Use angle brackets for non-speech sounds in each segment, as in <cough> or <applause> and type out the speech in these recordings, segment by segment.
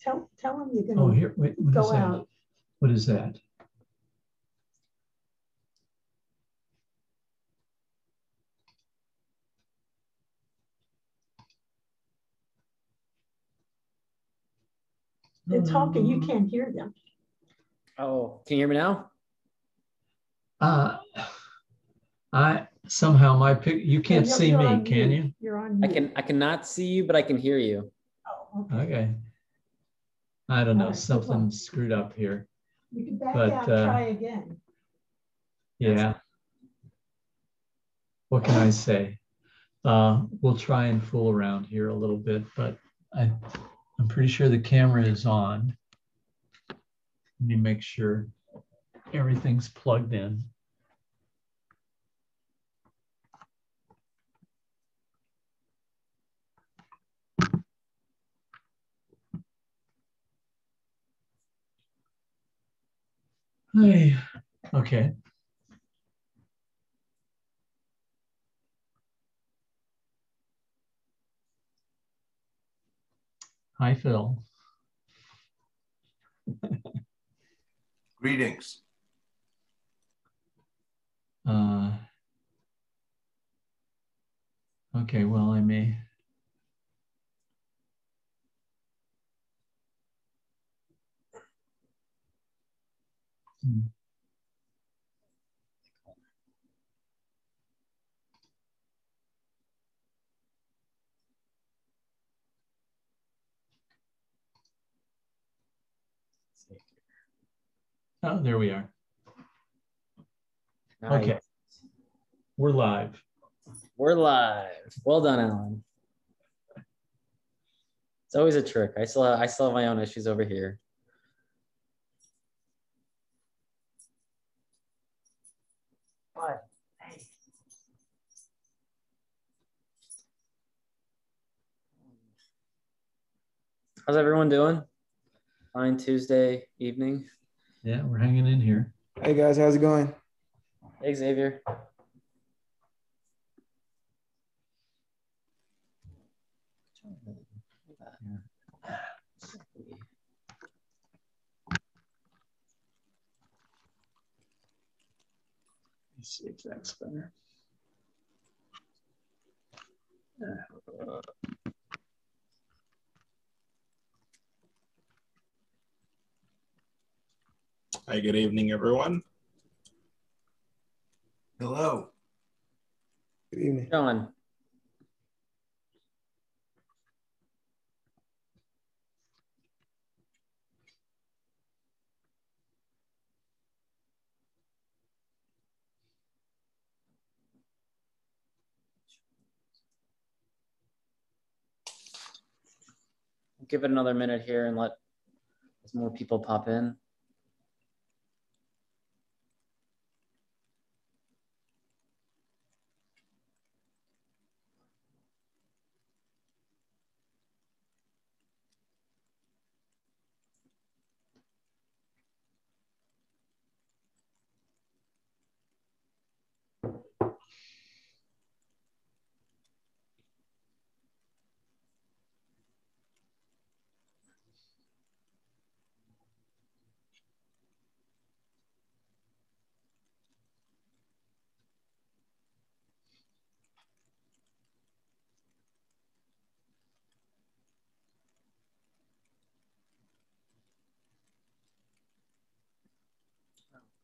Tell, tell them you're Oh, gonna oh, here, wait, what is go that? out. What is that? They're talking, you Um, can't hear them. Oh, can you hear me now? Uh, I, somehow my pic, you can't You're- see me, can mute. you? You're on. I can I cannot see you, but I can hear you. Oh, okay. Okay. I don't know, good something screwed up here. You can back but, out, uh, try again. Yeah. What can I say? Uh, we'll try and fool around here a little bit, but I, I'm pretty sure the camera is on. Let me make sure everything's plugged in. Hey, okay. Hi, Phil. Greetings. Uh, okay, well, I may. Hmm. Oh, there we are. Okay. We're live. We're live. Well done, Alan. It's always a trick. I still I still have my own issues over here. But hey. How's everyone doing? Fine Tuesday evening. Yeah, we're hanging in here. Hey guys, how's it going? Hey Xavier. Let's see if that's better. Uh, Hi, good evening, everyone. Hello. Good evening. John. Give it another minute here and let as more people pop in.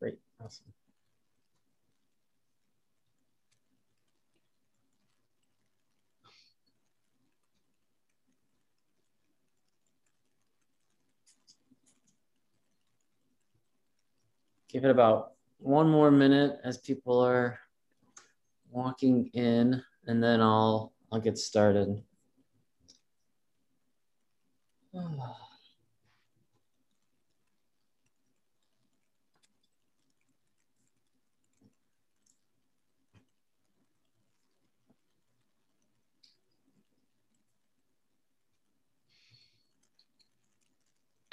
Great. Awesome. Give it about one more minute as people are walking in and then I'll I'll get started. <sighs>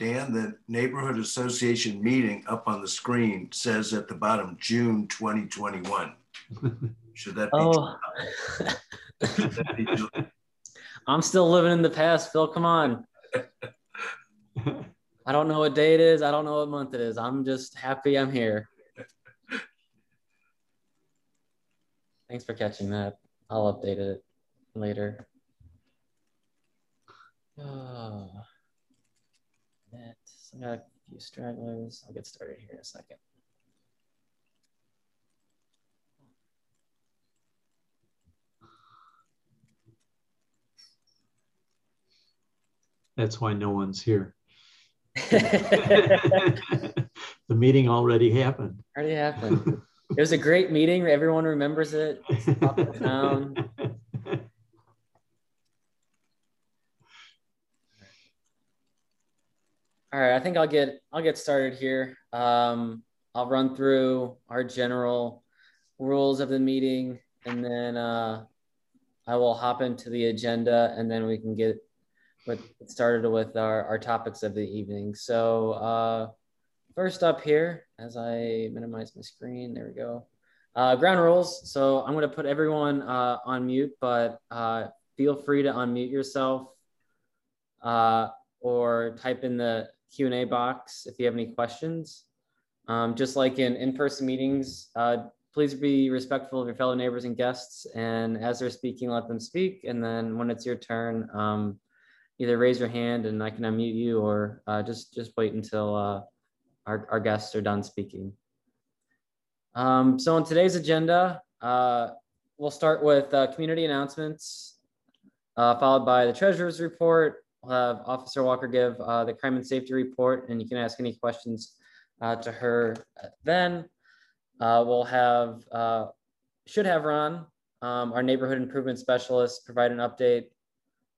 Dan, the neighborhood association meeting up on the screen says at the bottom, June 2021. <laughs> Should that be? Oh, that be <laughs> I'm still living in the past, Phil. Come on. <laughs> I don't know what day it is. I don't know what month it is. I'm just happy I'm here. Thanks for catching that. I'll update it later. <sighs> <sighs> Oh, that, I got a few stragglers. I'll get started here in a second. That's why no one's here. <laughs> the meeting already happened. Already happened. It was a great meeting. Everyone remembers it. Top of the town. All right, I think I'll get I'll get started here. Um, I'll run through our general rules of the meeting, and then uh, I will hop into the agenda, and then we can get started with our, our topics of the evening. So uh, first up here, as I minimize my screen, there we go. Uh, ground rules. So I'm going to put everyone uh, on mute, but uh, feel free to unmute yourself uh, or type in the Q&A box if you have any questions. Um, just like in in-person meetings, uh, please be respectful of your fellow neighbors and guests. And as they're speaking, let them speak. And then when it's your turn, um, either raise your hand and I can unmute you or uh, just, just wait until uh, our, our guests are done speaking. Um, so on today's agenda, uh, we'll start with uh, community announcements, uh, followed by the treasurer's report. We'll have Officer Walker give uh, the crime and safety report, and you can ask any questions to her then. we'll have, should have Ron, um, our neighborhood improvement specialist, provide an update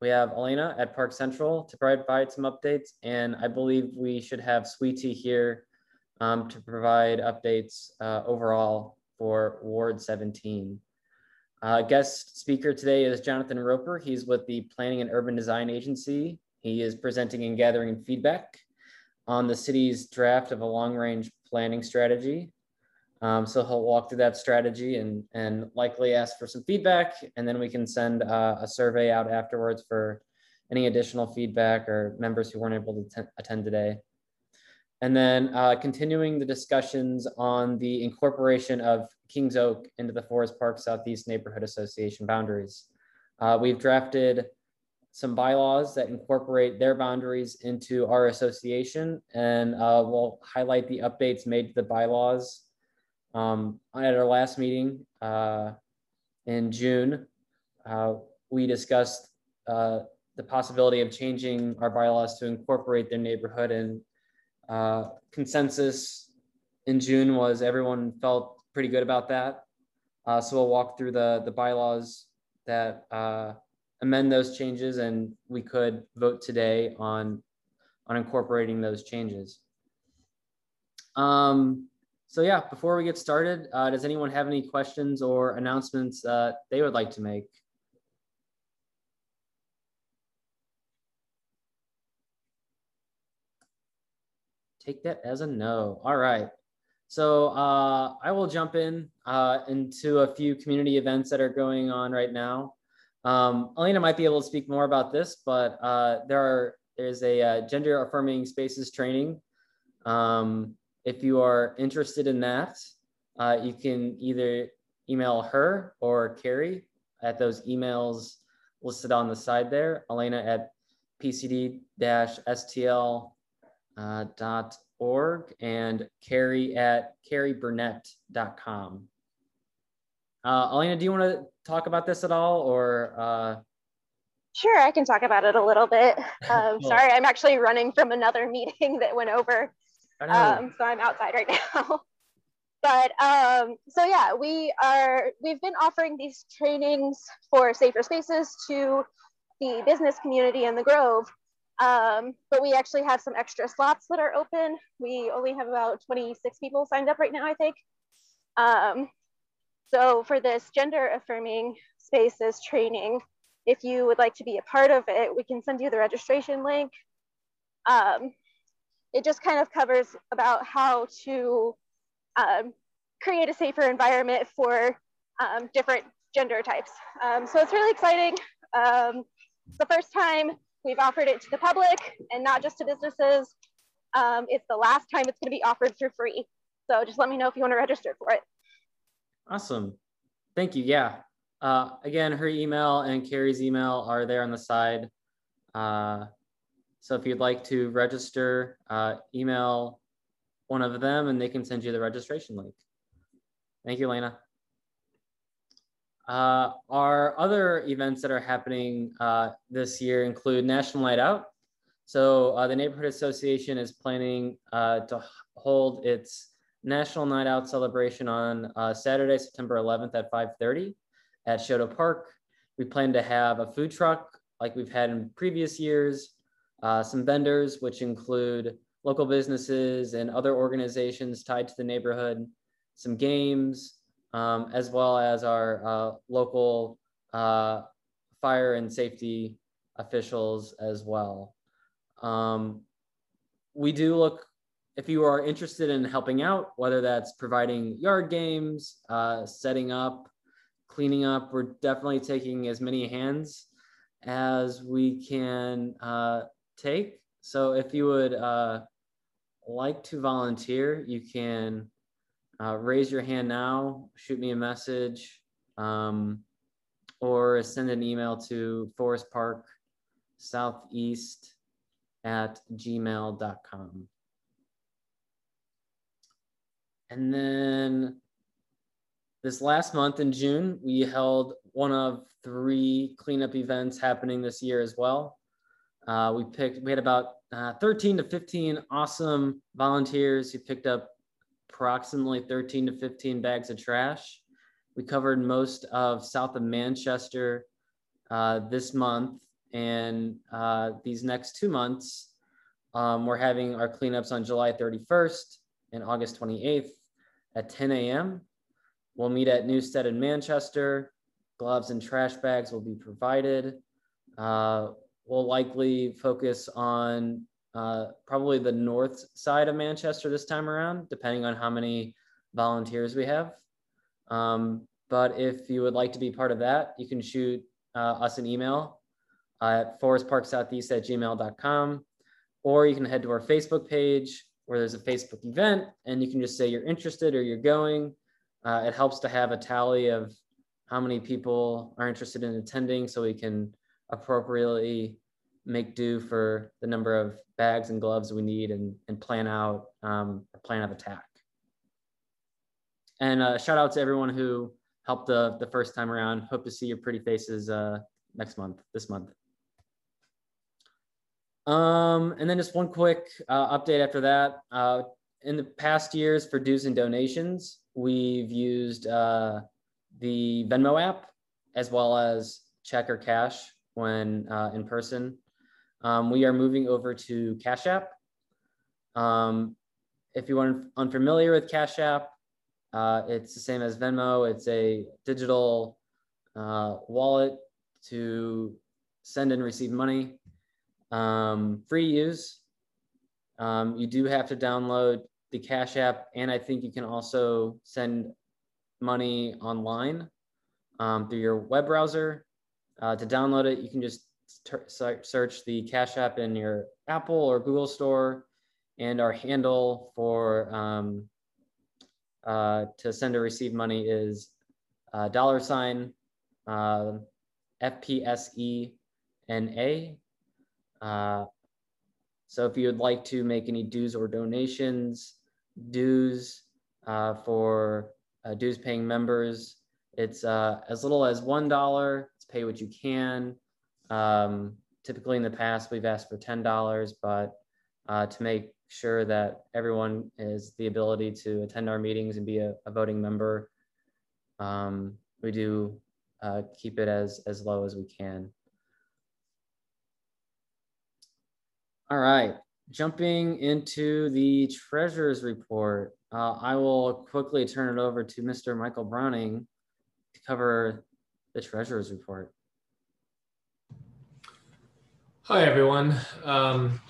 we have Elena at Park Central to provide some updates, and I believe we should have Sweet-T here um, to provide updates uh, overall for Ward 17. Uh, guest speaker today is Jonathan Roper. He's with the Planning and Urban Design Agency. He is presenting and gathering feedback on the city's draft of a long-range planning strategy. Um, so he'll walk through that strategy and, and likely ask for some feedback, and then we can send uh, a survey out afterwards for any additional feedback or members who weren't able to attend today. And then uh, continuing the discussions on the incorporation of Kings Oak into the Forest Park Southeast Neighborhood Association boundaries. Uh, we've drafted some bylaws that incorporate their boundaries into our association, and uh, we'll highlight the updates made to the bylaws um, at our last meeting uh, in June, uh, we discussed uh, the possibility of changing our bylaws to incorporate their neighborhood and uh, consensus in June was everyone felt pretty good about that. Uh, so we'll walk through the, the bylaws that uh, amend those changes and we could vote today on, on incorporating those changes. Um, so yeah, before we get started, uh, does anyone have any questions or announcements they would like to make? Take that as a no. All right. So uh, I will jump in uh, into a few community events that are going on right now. Um, Elena might be able to speak more about this, but uh, there are there's a uh, gender affirming spaces training um, if you are interested in that, uh, you can either email her or Carrie at those emails listed on the side there, Elena at pcd-stl.org uh, and Carrie at carrieburnett.com. Uh, Elena, do you want to talk about this at all or? Uh... Sure, I can talk about it a little bit. <laughs> Um, cool. Sorry, I'm actually running from another <laughs> meeting that went over. Um, so I'm outside right <laughs> now. but um, so yeah, we are we've been offering these trainings for safer spaces to the business community in the Grove. Um, but we actually have some extra slots that are open. We only have about 26 people signed up right now, I think. Um, so for this gender affirming spaces training, if you would like to be a part of it, we can send you the registration link. Um, it just kind of covers about how to um, create a safer environment for um, different gender types. Um, so it's really exciting. Um, the first time we've offered it to the public and not just to businesses. Um, it's the last time it's going to be offered for free. So just let me know if you want to register for it. Awesome. Thank you. Yeah. Uh, again, her email and Carrie's email are there on the side. Uh, so if you'd like to register, uh, email one of them and they can send you the registration link. Thank you, Lena. Uh, our other events that are happening uh, this year include National Night Out. So uh, the Neighborhood Association is planning uh, to hold its National Night Out celebration on uh, Saturday, September 11th at 5.30 at Chouteau Park. We plan to have a food truck like we've had in previous years, uh, some vendors, which include local businesses and other organizations tied to the neighborhood, some games, um, as well as our uh, local uh, fire and safety officials as well. Um, we do look, if you are interested in helping out, whether that's providing yard games, uh, setting up, cleaning up, we're definitely taking as many hands as we can uh, take. So if you would uh, like to volunteer, you can uh, raise your hand now, shoot me a message, um, or send an email to Forest Park Southeast at gmail.com. And then this last month in June, we held one of three cleanup events happening this year as well. Uh, we picked, we had about uh, 13 to 15 awesome volunteers who picked up approximately 13 to 15 bags of trash. We covered most of south of Manchester uh, this month, and uh, these next two months, um, we're having our cleanups on July 31st and August 28th at 10 a.m. We'll meet at Newstead in Manchester. Gloves and trash bags will be provided. Uh, we'll likely focus on uh, probably the north side of Manchester this time around, depending on how many volunteers we have. Um, but if you would like to be part of that, you can shoot uh, us an email at forestparksoutheast at gmail.com, or you can head to our Facebook page where there's a Facebook event and you can just say you're interested or you're going. Uh, it helps to have a tally of how many people are interested in attending so we can appropriately make do for the number of bags and gloves we need and, and plan out um, a plan of attack. And uh, shout out to everyone who helped the, the first time around. Hope to see your pretty faces uh, next month, this month. Um, and then just one quick uh, update after that. Uh, in the past years for dues and donations, we've used uh, the Venmo app as well as check or cash when uh, in person. Um, we are moving over to Cash App. Um, if you are unfamiliar with Cash App, uh, it's the same as Venmo. It's a digital uh, wallet to send and receive money. Um, free use. Um, you do have to download the Cash App, and I think you can also send money online um, through your web browser. Uh, to download it, you can just search the Cash App in your Apple or Google store, and our handle for um, uh, to send or receive money is uh, dollar sign uh, FPSENA. Uh, so if you would like to make any dues or donations, dues uh, for uh, dues paying members, it's as little as $1. It's pay what you can. Um, typically in the past, we've asked for $10, but uh, to make sure that everyone has the ability to attend our meetings and be a, a voting member, um, we do uh, keep it as, as low as we can. All right, jumping into the treasurer's report, uh, I will quickly turn it over to Mr. Michael Browning to cover the treasurer's report. Hi, everyone. Um,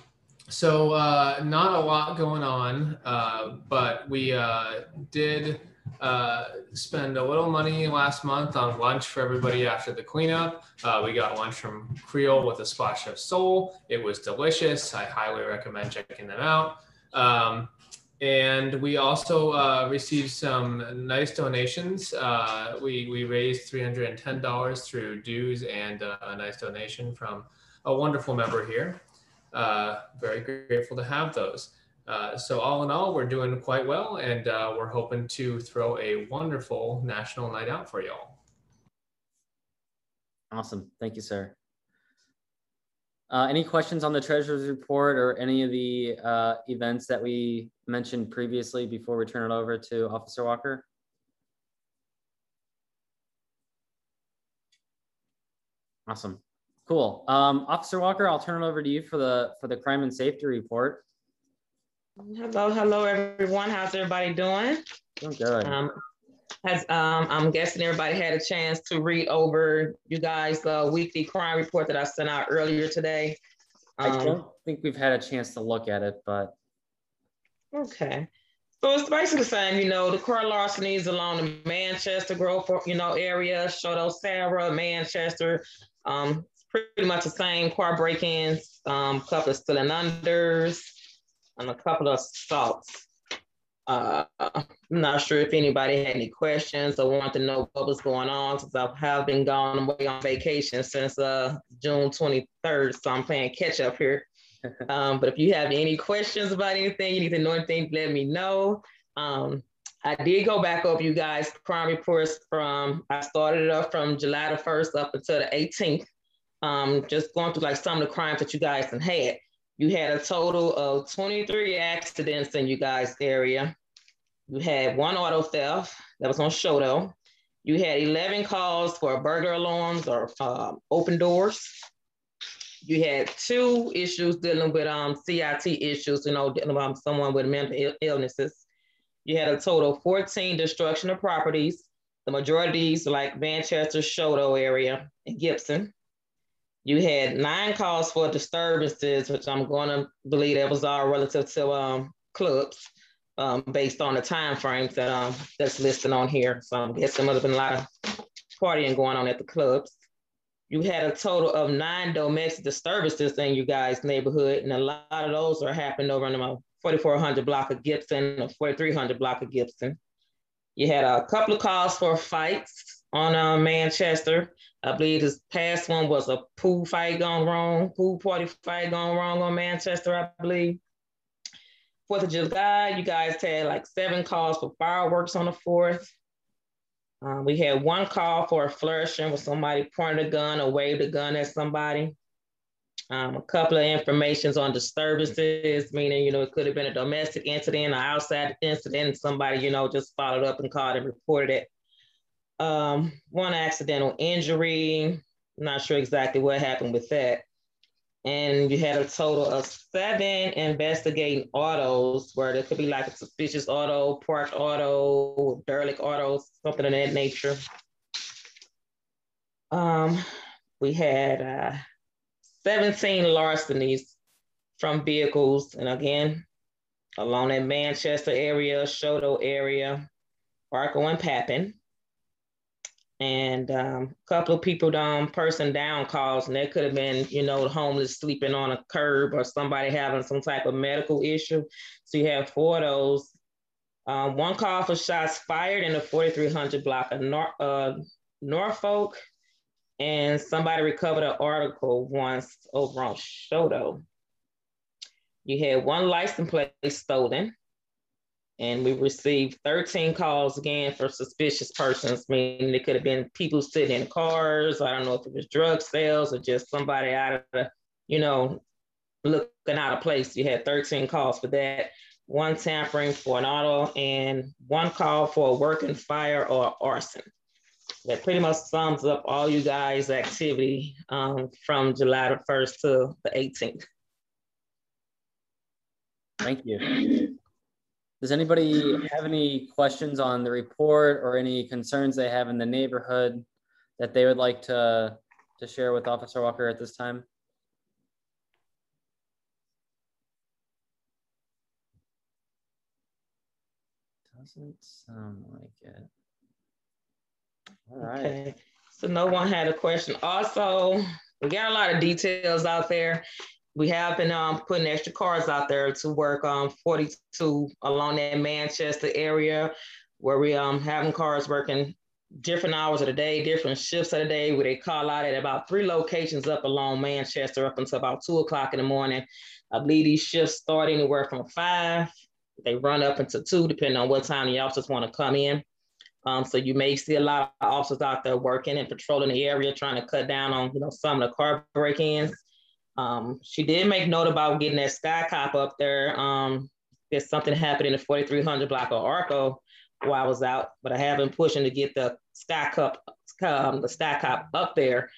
so uh, not a lot going on, uh, but we uh, did uh, spend a little money last month on lunch for everybody after the cleanup. Uh, we got lunch from Creole with a splash of soul. It was delicious. I highly recommend checking them out. Um, and we also uh, received some nice donations. We, we raised $310 through dues and a nice donation from a wonderful member here. Uh, very grateful to have those. Uh, so all in all, we're doing quite well, and uh, we're hoping to throw a wonderful national night out for y'all. Awesome, thank you, sir. Uh, any questions on the treasurer's report or any of the uh, events that we mentioned previously before we turn it over to Officer Walker? Awesome, cool. Um, Officer Walker, I'll turn it over to you for the for the crime and safety report. Hello, hello, everyone. How's everybody doing? Doing good. Um, has um, I'm guessing everybody had a chance to read over you guys the weekly crime report that I sent out earlier today. I Um, don't think we've had a chance to look at it, but Okay. So it's basically saying, you know, the car larcenies along the Manchester Grove, you know, area, Chouteau Sarah, Manchester. Um, pretty much the same car break-ins, um, couple of stealing unders, and a couple of assaults. Uh, I'm not sure if anybody had any questions or wanted to know what was going on since I have been gone away on vacation since uh, June 23rd. So I'm playing catch up here. <laughs> Um, but if you have any questions about anything, you need to know anything, let me know. Um, I did go back over you guys' crime reports from, I started it up from July the 1st up until the 18th. Um, just going through like some of the crimes that you guys had. You had a total of 23 accidents in you guys' area. You had one auto theft that was on Chouteau. You had 11 calls for burglar alarms or um, open doors you had two issues dealing with um, CIT issues, you know, dealing with um, someone with mental Ill- illnesses. You had a total of 14 destruction of properties. The majority of these like Manchester, Chouteau area, and Gibson. You had nine calls for disturbances, which I'm going to believe that was all relative to um, clubs, um, based on the time frames that um, that's listed on here. So I'm guessing there must have been a lot of partying going on at the clubs you had a total of nine domestic disturbances in you guys' neighborhood, and a lot of those are happening over in the 4400 block of Gibson or 4300 block of Gibson. You had a couple of calls for fights on uh, Manchester. I believe this past one was a pool fight gone wrong, pool party fight gone wrong on Manchester, I believe. Fourth of July, you guys had like seven calls for fireworks on the fourth. Uh, we had one call for a flourishing where somebody pointed a gun or waved a gun at somebody. Um, a couple of informations on disturbances, meaning, you know, it could have been a domestic incident or outside incident. Somebody, you know, just followed up and called and reported it. Um, one accidental injury. Not sure exactly what happened with that. And you had a total of seven investigating autos where there could be like a suspicious auto, parked auto, derelict auto, something of that nature. Um, we had uh, 17 larcenies from vehicles. And again, along that Manchester area, Chouteau area, Arco and Papin. And um, a couple of people down, person down calls, and that could have been, you know, homeless sleeping on a curb or somebody having some type of medical issue. So you have four of those. Um, one call for shots fired in the 4300 block of Nor- uh, Norfolk, and somebody recovered an article once over on Chouteau. You had one license plate stolen, and we received 13 calls again for suspicious persons, meaning it could have been people sitting in cars. I don't know if it was drug sales or just somebody out of you know, looking out of place. You had 13 calls for that, one tampering for an auto, and one call for a working fire or arson. That pretty much sums up all you guys' activity um, from July the 1st to the 18th. Thank you. Does anybody have any questions on the report or any concerns they have in the neighborhood that they would like to, to share with Officer Walker at this time? Doesn't sound like it. All right. Okay. So no one had a question. Also, we got a lot of details out there. We have been um, putting extra cars out there to work on 42 along that Manchester area where we um having cars working different hours of the day, different shifts of the day, where they call out at about three locations up along Manchester up until about two o'clock in the morning. I believe these shifts start anywhere from five. They run up until two, depending on what time the officers want to come in. Um, so you may see a lot of officers out there working and patrolling the area, trying to cut down on you know some of the car break-ins. Um, she did make note about getting that sky cop up there. Um, there's something happened in the 4300 block of Arco while I was out, but I have been pushing to get the sky cup, um, the sky cop up there.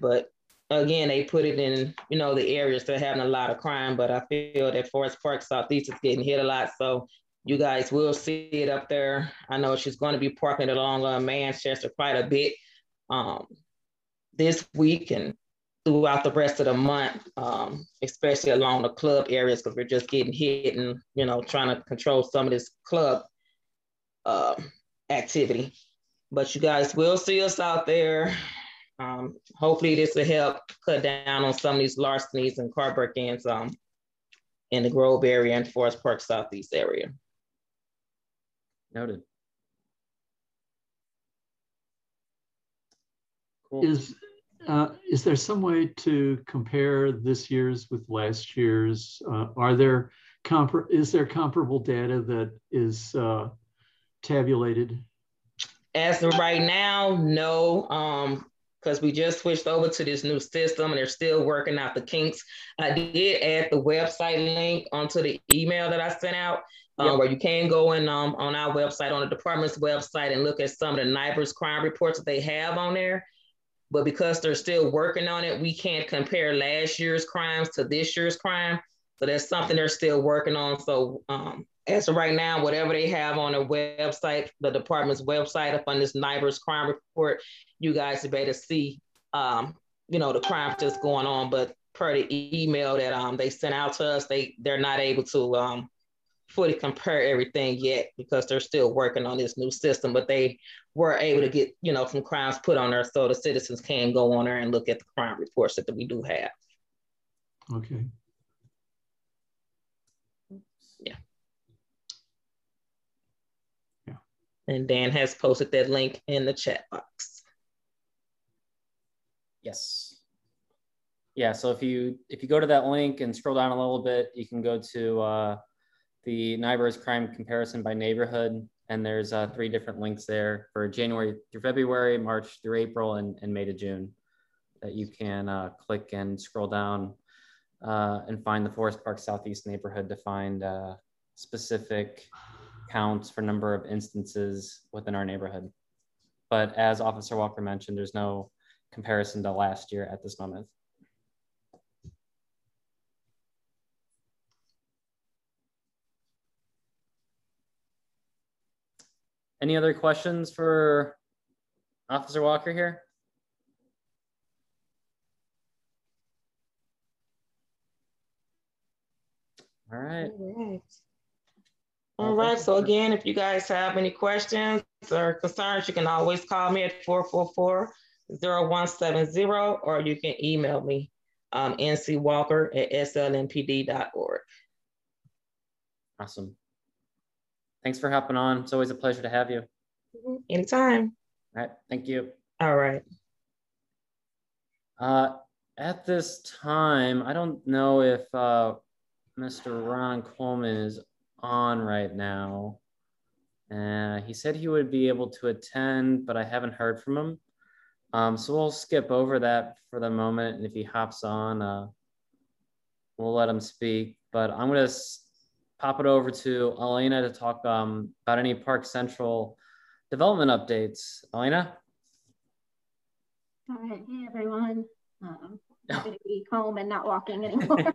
But again, they put it in, you know, the areas that are having a lot of crime. But I feel that Forest Park Southeast is getting hit a lot. So you guys will see it up there. I know she's going to be parking along uh, Manchester quite a bit um, this week and throughout the rest of the month, um, especially along the club areas, because we're just getting hit and, you know, trying to control some of this club uh, activity. But you guys will see us out there. Um, hopefully this will help cut down on some of these larcenies and car break-ins um, in the Grove area and Forest Park Southeast area. Noted. Cool. Is uh, is there some way to compare this year's with last year's? Uh, are there compar- is there comparable data that is uh, tabulated? As of right now, no. Um, because we just switched over to this new system and they're still working out the kinks. I did add the website link onto the email that I sent out um, yep. where you can go in um, on our website, on the department's website, and look at some of the NIBRS crime reports that they have on there. But because they're still working on it, we can't compare last year's crimes to this year's crime. So that's something they're still working on. So um, as of right now, whatever they have on their website, the department's website up on this NIBRS crime report, you guys are to see, um, you know, the crime that's going on. But per the email that um, they sent out to us, they they're not able to um, fully compare everything yet because they're still working on this new system, but they were able to get, you know, some crimes put on there so the citizens can go on there and look at the crime reports that we do have. Okay. Yeah. Yeah. And Dan has posted that link in the chat box. Yes. Yeah, so if you if you go to that link and scroll down a little bit, you can go to uh, the NIBRS crime comparison by neighborhood. And there's uh, three different links there for January through February, March through April, and, and May to June that you can uh, click and scroll down uh, and find the Forest Park Southeast neighborhood to find uh, specific counts for number of instances within our neighborhood. But as Officer Walker mentioned, there's no comparison to last year at this moment. Any other questions for Officer Walker here? All right. All right. All right. So again, if you guys have any questions or concerns, you can always call me at 444-0170 or you can email me um, ncwalker at slmpd.org. Awesome. Thanks for hopping on. It's always a pleasure to have you. Anytime. All right. Thank you. All right. Uh, at this time, I don't know if uh, Mr. Ron Coleman is on right now. Uh, he said he would be able to attend, but I haven't heard from him. Um, so we'll skip over that for the moment. And if he hops on, uh, we'll let him speak. But I'm going to pop it over to Elena to talk um, about any Park Central development updates. Elena? All right. Hey, everyone. Um, happy to be home and not walking <laughs> anymore.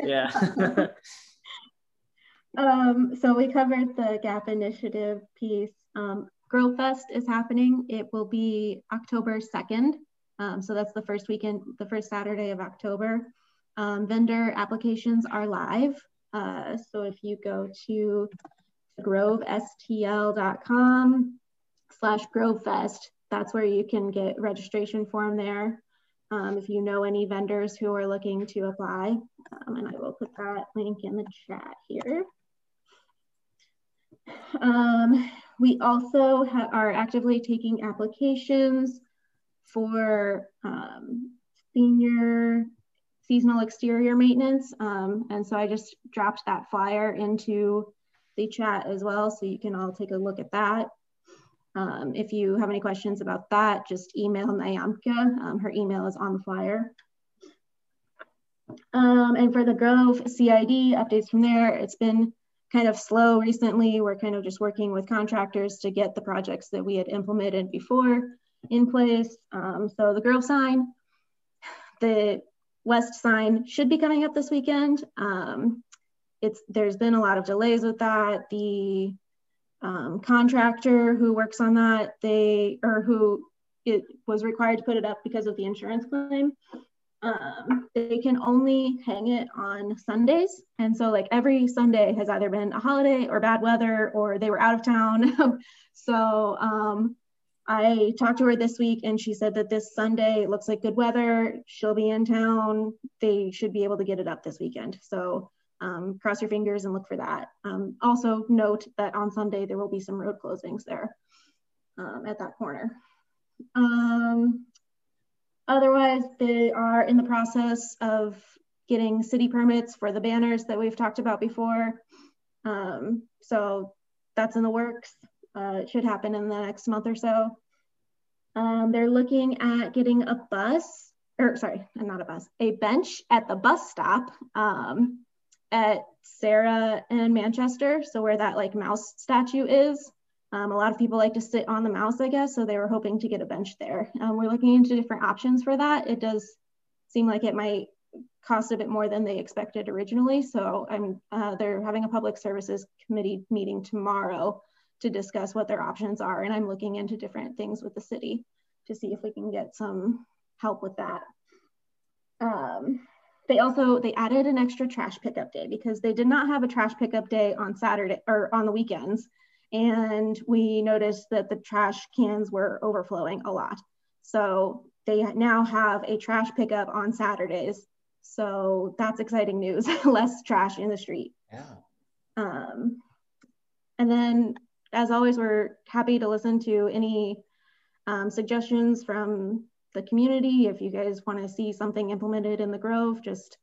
yeah. <laughs> um, so we covered the GAP initiative piece. Um, Grove Fest is happening. It will be October 2nd. Um, so that's the first weekend, the first Saturday of October. Um, vendor applications are live. Uh, so if you go to grovestl.com slash grovefest. That's where you can get registration form there. Um, if you know any vendors who are looking to apply, um, and I will put that link in the chat here. Um, we also are actively taking applications for um, senior seasonal exterior maintenance. Um, and so I just dropped that flyer into the chat as well, so you can all take a look at that. Um, if you have any questions about that, just email Nyamka. Um, her email is on the flyer. Um, and for the Grove CID updates from there, it's been kind of slow recently. We're kind of just working with contractors to get the projects that we had implemented before in place. Um, so the Grove sign, the West sign should be coming up this weekend. Um, it's there's been a lot of delays with that. The um, contractor who works on that, they or who it was required to put it up because of the insurance claim. Um, they can only hang it on Sundays, and so like every Sunday has either been a holiday or bad weather, or they were out of town. <laughs> so um, I talked to her this week and she said that this Sunday looks like good weather. She'll be in town. They should be able to get it up this weekend. So um, cross your fingers and look for that. Um, also note that on Sunday there will be some road closings there um, at that corner. Um, otherwise, they are in the process of getting city permits for the banners that we've talked about before. Um, so that's in the works. Uh, should happen in the next month or so. Um, they're looking at getting a bus, or sorry, not a bus, a bench at the bus stop um, at Sarah and Manchester. So where that like mouse statue is. Um, a lot of people like to sit on the mouse, I guess. So they were hoping to get a bench there. Um, we're looking into different options for that. It does seem like it might cost a bit more than they expected originally. So I'm, uh, they're having a public services committee meeting tomorrow to discuss what their options are. And I'm looking into different things with the city to see if we can get some help with that. Um, they also, they added an extra trash pickup day because they did not have a trash pickup day on Saturday or on the weekends. And we noticed that the trash cans were overflowing a lot. So they now have a trash pickup on Saturdays. So that's exciting news, <laughs> less trash in the street. Yeah. Um, and then as always, we're happy to listen to any um, suggestions from the community. If you guys want to see something implemented in the Grove, just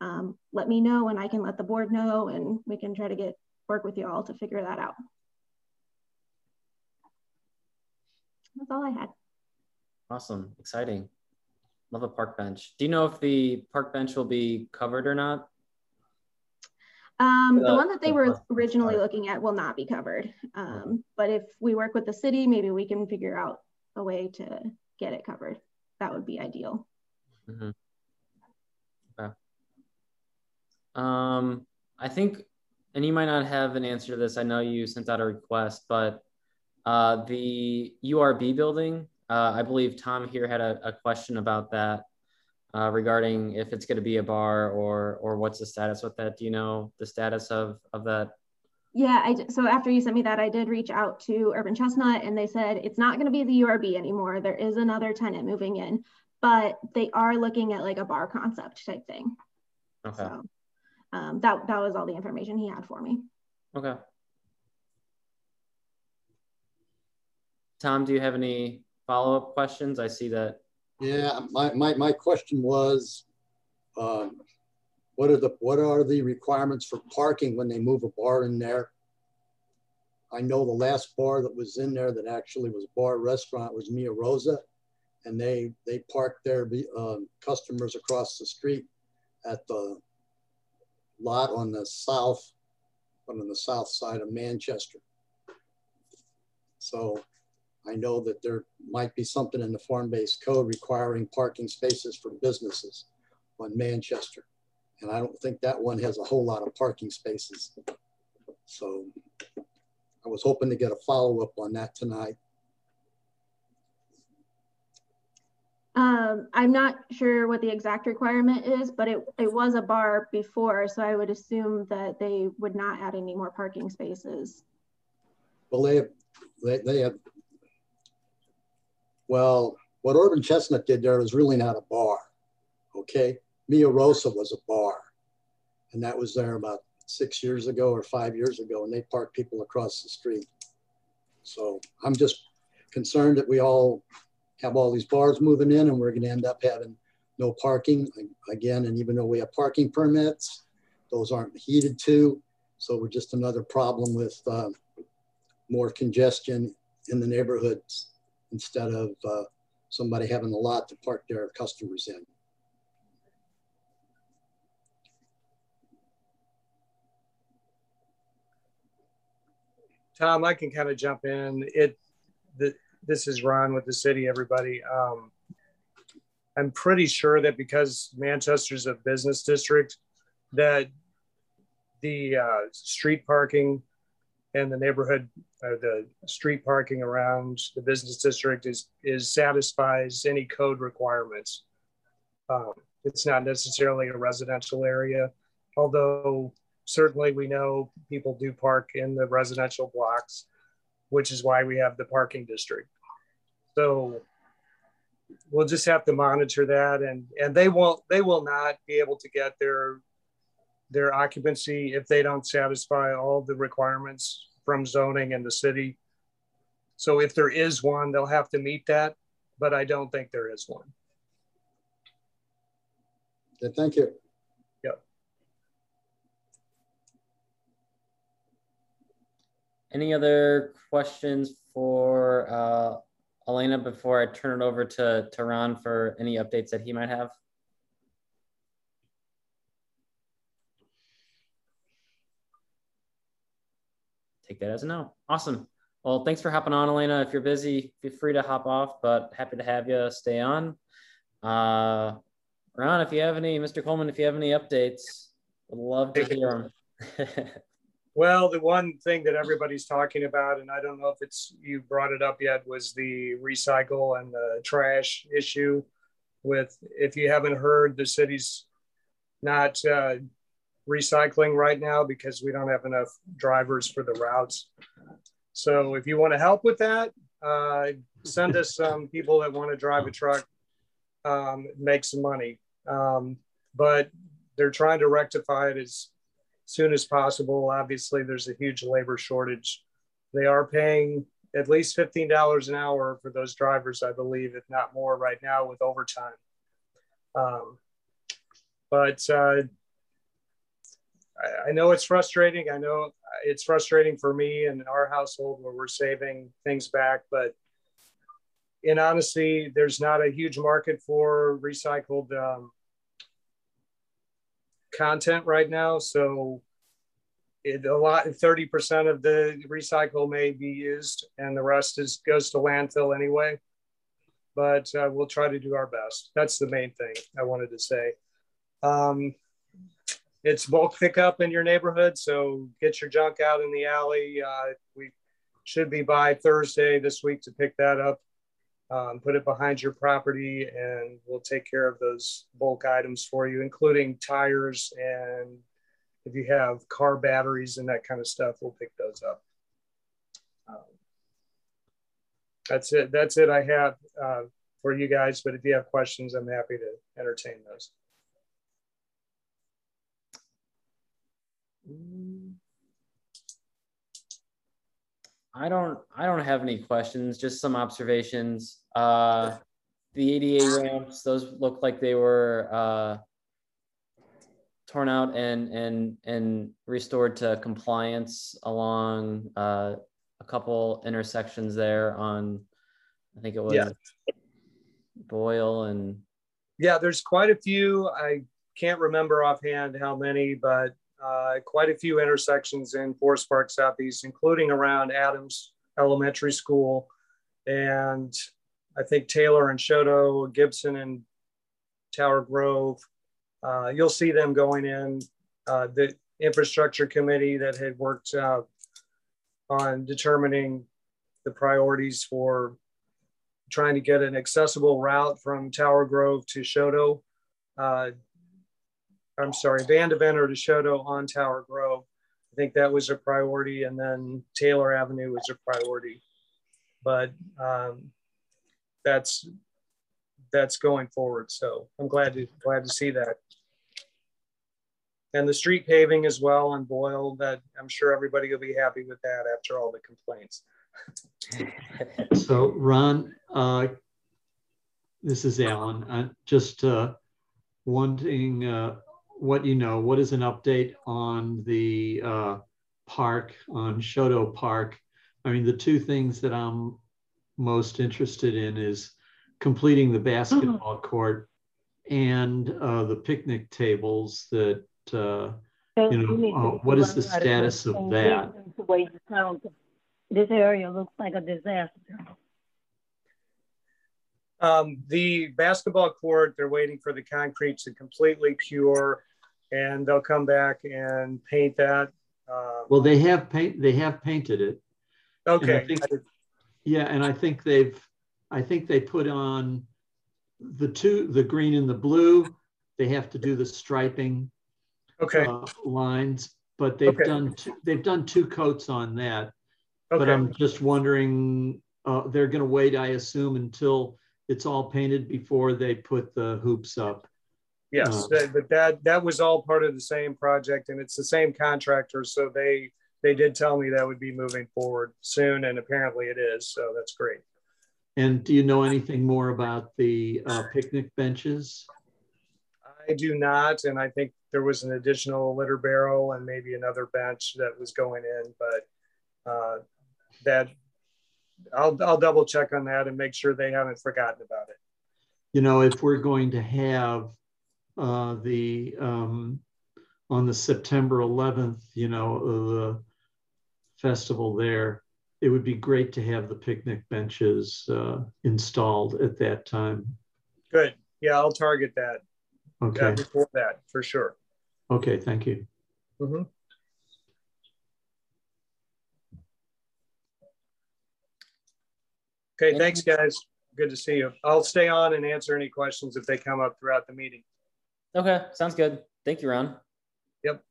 um, let me know and I can let the board know and we can try to get work with you all to figure that out. That's all I had. Awesome, exciting. Love a park bench. Do you know if the park bench will be covered or not? Um, the one that they were originally looking at will not be covered. Um, but if we work with the city, maybe we can figure out a way to get it covered. That would be ideal. Mm -hmm. Okay. Um, I think, and you might not have an answer to this. I know you sent out a request, but uh, the URB building, uh, I believe Tom here had a, a question about that uh, regarding if it's going to be a bar or or what's the status with that? Do you know the status of of that? Yeah, I so after you sent me that, I did reach out to Urban Chestnut, and they said it's not going to be the URB anymore. There is another tenant moving in, but they are looking at like a bar concept type thing. Okay. So um, that that was all the information he had for me. Okay. Tom, do you have any follow up questions? I see that yeah, my, my, my question was, um, what are the what are the requirements for parking when they move a bar in there? I know the last bar that was in there that actually was a bar restaurant was Mia Rosa, and they they parked their um, customers across the street at the lot on the south, on the south side of Manchester. So I know that there might be something in the form-based code requiring parking spaces for businesses on Manchester. And I don't think that one has a whole lot of parking spaces. So I was hoping to get a follow-up on that tonight. Um, I'm not sure what the exact requirement is, but it, it was a bar before, so I would assume that they would not add any more parking spaces Well, they have, they, they have, well, what Urban Chestnut did there was really not a bar, okay? Mia Rosa was a bar, and that was there about six years ago or five years ago, and they parked people across the street. So I'm just concerned that we all have all these bars moving in and we're gonna end up having no parking again. And even though we have parking permits, those aren't heated to. So we're just another problem with uh, more congestion in the neighborhoods instead of uh, somebody having a lot to park their customers in. Tom, I can kind of jump in. It, the, this is Ron with the city, everybody. Um, I'm pretty sure that because Manchester's a business district, that the uh, street parking and the neighborhood or the street parking around the business district is is satisfies any code requirements. Um, it's not necessarily a residential area, although certainly we know people do park in the residential blocks, which is why we have the parking district. So we'll just have to monitor that and and they won't they will not be able to get their their occupancy if they don't satisfy all the requirements from zoning and the city. So if there is one, they'll have to meet that, but I don't think there is one. Okay, thank you. Yep. Any other questions for uh, Elena before I turn it over to, to Ron for any updates that he might have? Take that as a no. Awesome. Well, thanks for hopping on, Elena. If you're busy, feel free to hop off, but happy to have you stay on. Uh, Ron, if you have any, Mr. Coleman, if you have any updates, would love to hear them. <laughs> Well, the one thing that everybody's talking about, and I don't know if it's you brought it up yet, was the recycle and the trash issue. With if you haven't heard, the city's not uh, recycling right now because we don't have enough drivers for the routes. So if you want to help with that, uh, send us some <laughs> people that want to drive a truck, um, make some money. Um, but they're trying to rectify it as soon as possible. Obviously, there's a huge labor shortage. They are paying at least $15 an hour for those drivers, I believe, if not more right now with overtime. Um, but uh, I, I know it's frustrating. I know it's frustrating for me and our household where we're saving things back, but in honesty, there's not a huge market for recycled um, content right now. So it, a lot, 30% of the recycle may be used and the rest is goes to landfill anyway. But uh, we'll try to do our best. That's the main thing I wanted to say. Um, it's bulk pickup in your neighborhood. So get your junk out in the alley. Uh, we should be by Thursday this week to pick that up um, put it behind your property and we'll take care of those bulk items for you, including tires and if you have car batteries and that kind of stuff, we'll pick those up. Um, that's it. That's it I have uh, for you guys. But if you have questions, I'm happy to entertain those. I don't I don't have any questions, just some observations. Uh, the ADA ramps, those look like they were uh, torn out and and and restored to compliance along uh, a couple intersections there on I think it was yeah. Boyle and yeah, there's quite a few. I can't remember offhand how many, but uh, quite a few intersections in Forest Park Southeast, including around Adams Elementary School and I think Taylor and Chouteau, Gibson and Tower Grove. Uh, you'll see them going in. Uh, the infrastructure committee that had worked uh, on determining the priorities for trying to get an accessible route from Tower Grove to Chouteau. Uh, I'm sorry, Vandeventer to Chouteau on Tower Grove. I think that was a priority, and then Taylor Avenue was a priority. But um, that's that's going forward. So I'm glad to glad to see that. And the street paving as well on Boyle. That I'm sure everybody will be happy with that after all the complaints. <laughs> so Ron, uh, this is Alan. I'm just uh, wanting uh, what you know. What is an update on the uh, park on Chouteau Park? I mean, the two things that I'm most interested in is completing the basketball court and uh, the picnic tables that uh, you know uh, what is the status of that this area looks like a disaster um, the basketball court they're waiting for the concrete to completely cure and they'll come back and paint that um, well they have paint they have painted it okay think, yeah and i think they've I think they put on the two, the green and the blue. They have to do the striping okay. Uh, lines, but they've okay. done two, they've done two coats on that. Okay. But I'm just wondering, uh, they're going to wait, I assume, until it's all painted before they put the hoops up. Yes, that, but that that was all part of the same project, and it's the same contractor, so they they did tell me that would be moving forward soon, and apparently it is. So that's great. And do you know anything more about the uh, picnic benches? I do not, and I think there was an additional litter barrel and maybe another bench that was going in, but uh, that I'll I'll double check on that and make sure they haven't forgotten about it. You know, if we're going to have uh, the um, on the September 11th, you know, the festival there, it would be great to have the picnic benches uh, installed at that time. Good. Yeah, I'll target that. Okay. Yeah, before that, for sure. Okay, thank you. Mm-hmm. Okay, thanks, guys. Good to see you. I'll stay on and answer any questions if they come up throughout the meeting. Okay, sounds good. Thank you, Ron. Yep.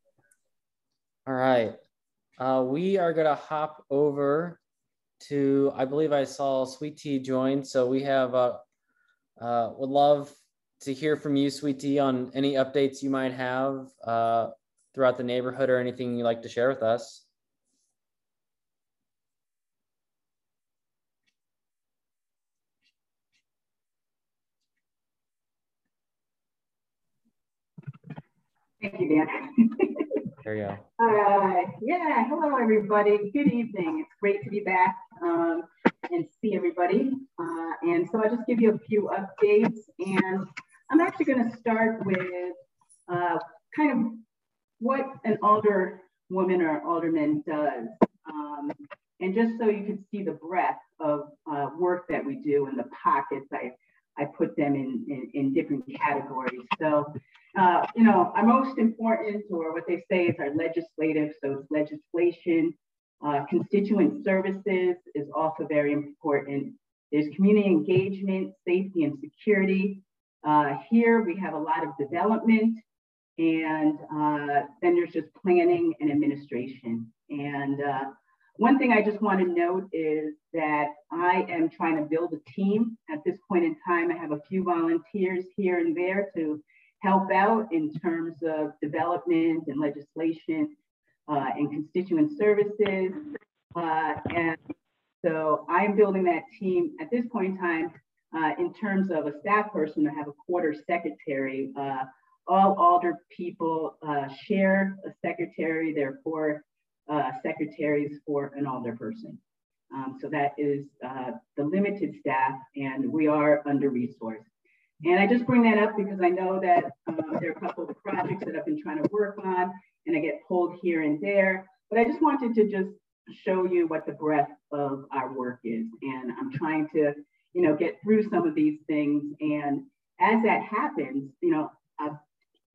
All right. Uh, we are going to hop over to, I believe I saw Sweet-T join. So we have, uh, uh, would love to hear from you, Sweet-T, on any updates you might have uh, throughout the neighborhood or anything you'd like to share with us. Thank you, Dan. <laughs> there you go. Uh, yeah, hello, everybody. Good evening. It's great to be back um, and see everybody. Uh, and so I'll just give you a few updates. And I'm actually going to start with uh, kind of what an alder woman or alderman does. Um, and just so you can see the breadth of uh, work that we do in the pockets, I, I put them in, in, in different categories. So, uh, you know, our most important, or what they say is our legislative, so it's legislation, uh, constituent services is also very important. There's community engagement, safety and security. Uh, here we have a lot of development and uh, then there's just planning and administration. And uh, one thing I just want to note is that I am trying to build a team. At this point in time, I have a few volunteers here and there to help out in terms of development and legislation uh, and constituent services. Uh, and so I'm building that team at this point in time. Uh, in terms of a staff person, I have a quarter secretary. Uh, all alder people uh, share a secretary. There are four uh, secretaries for an alder person. Um, so that is the limited staff, and we are under resourced. And I just bring that up because I know that uh, there are a couple of projects that I've been trying to work on and I get pulled here and there. But I just wanted to just show you what the breadth of our work is. And I'm trying to, you know, get through some of these things. And as that happens, you know, I've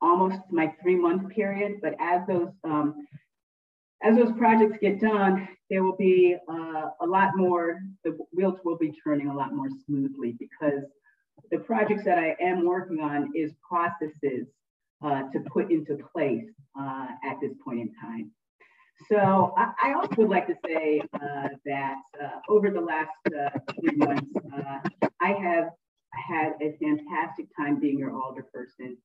almost my three month period, but as those um, as those projects get done, there will be uh, a lot more, the wheels will be turning a lot more smoothly because the projects that I am working on is processes uh, to put into place uh, at this point in time. So I, I, also would like to say uh, that uh, over the last uh, three months, uh, I have had a fantastic time being your alderperson,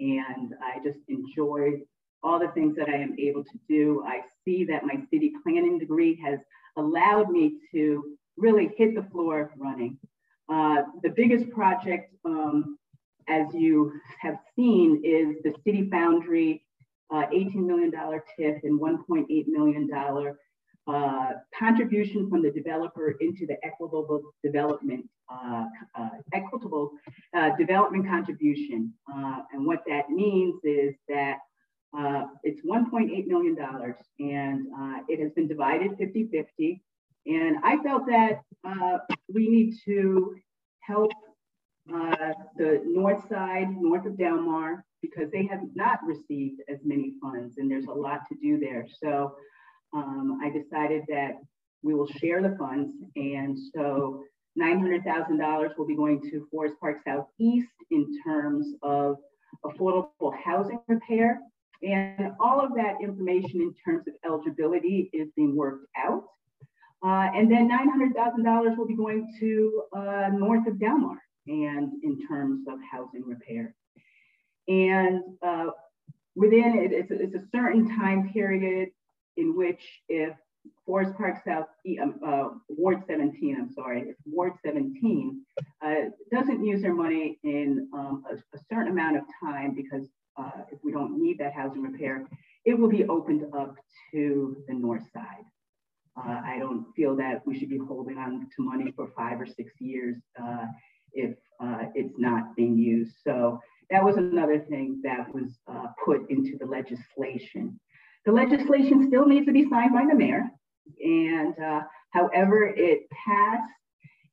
and I just enjoy all the things that I am able to do. I see that my city planning degree has allowed me to really hit the floor running. Uh, the biggest project, um, as you have seen, is the City Foundry uh, $18 million TIF and $1.8 million uh, contribution from the developer into the equitable development, uh, uh equitable uh, development contribution. And what that means is that it's $1.8 million and it has been divided 50-50. And I felt that we need to help the north side, north of Delmar, because they have not received as many funds and there's a lot to do there. So um, I decided that we will share the funds. And so $900,000 will be going to Forest Park Southeast in terms of affordable housing repair. And all of that information in terms of eligibility is being worked out. Uh, and then $900,000 will be going to uh, north of Delmar and in terms of housing repair. And uh, within it, it's a, it's a, certain time period in which if Forest Park South, um, uh, Ward 17, I'm sorry, if Ward 17 uh, doesn't use their money in um, a, a, certain amount of time because uh, if we don't need that housing repair, it will be opened up to the north side. Uh, I don't feel that we should be holding on to money for five or six years uh, if it's not being used. So that was another thing that was uh, put into the legislation. The legislation still needs to be signed by the mayor. And uh, however, it passed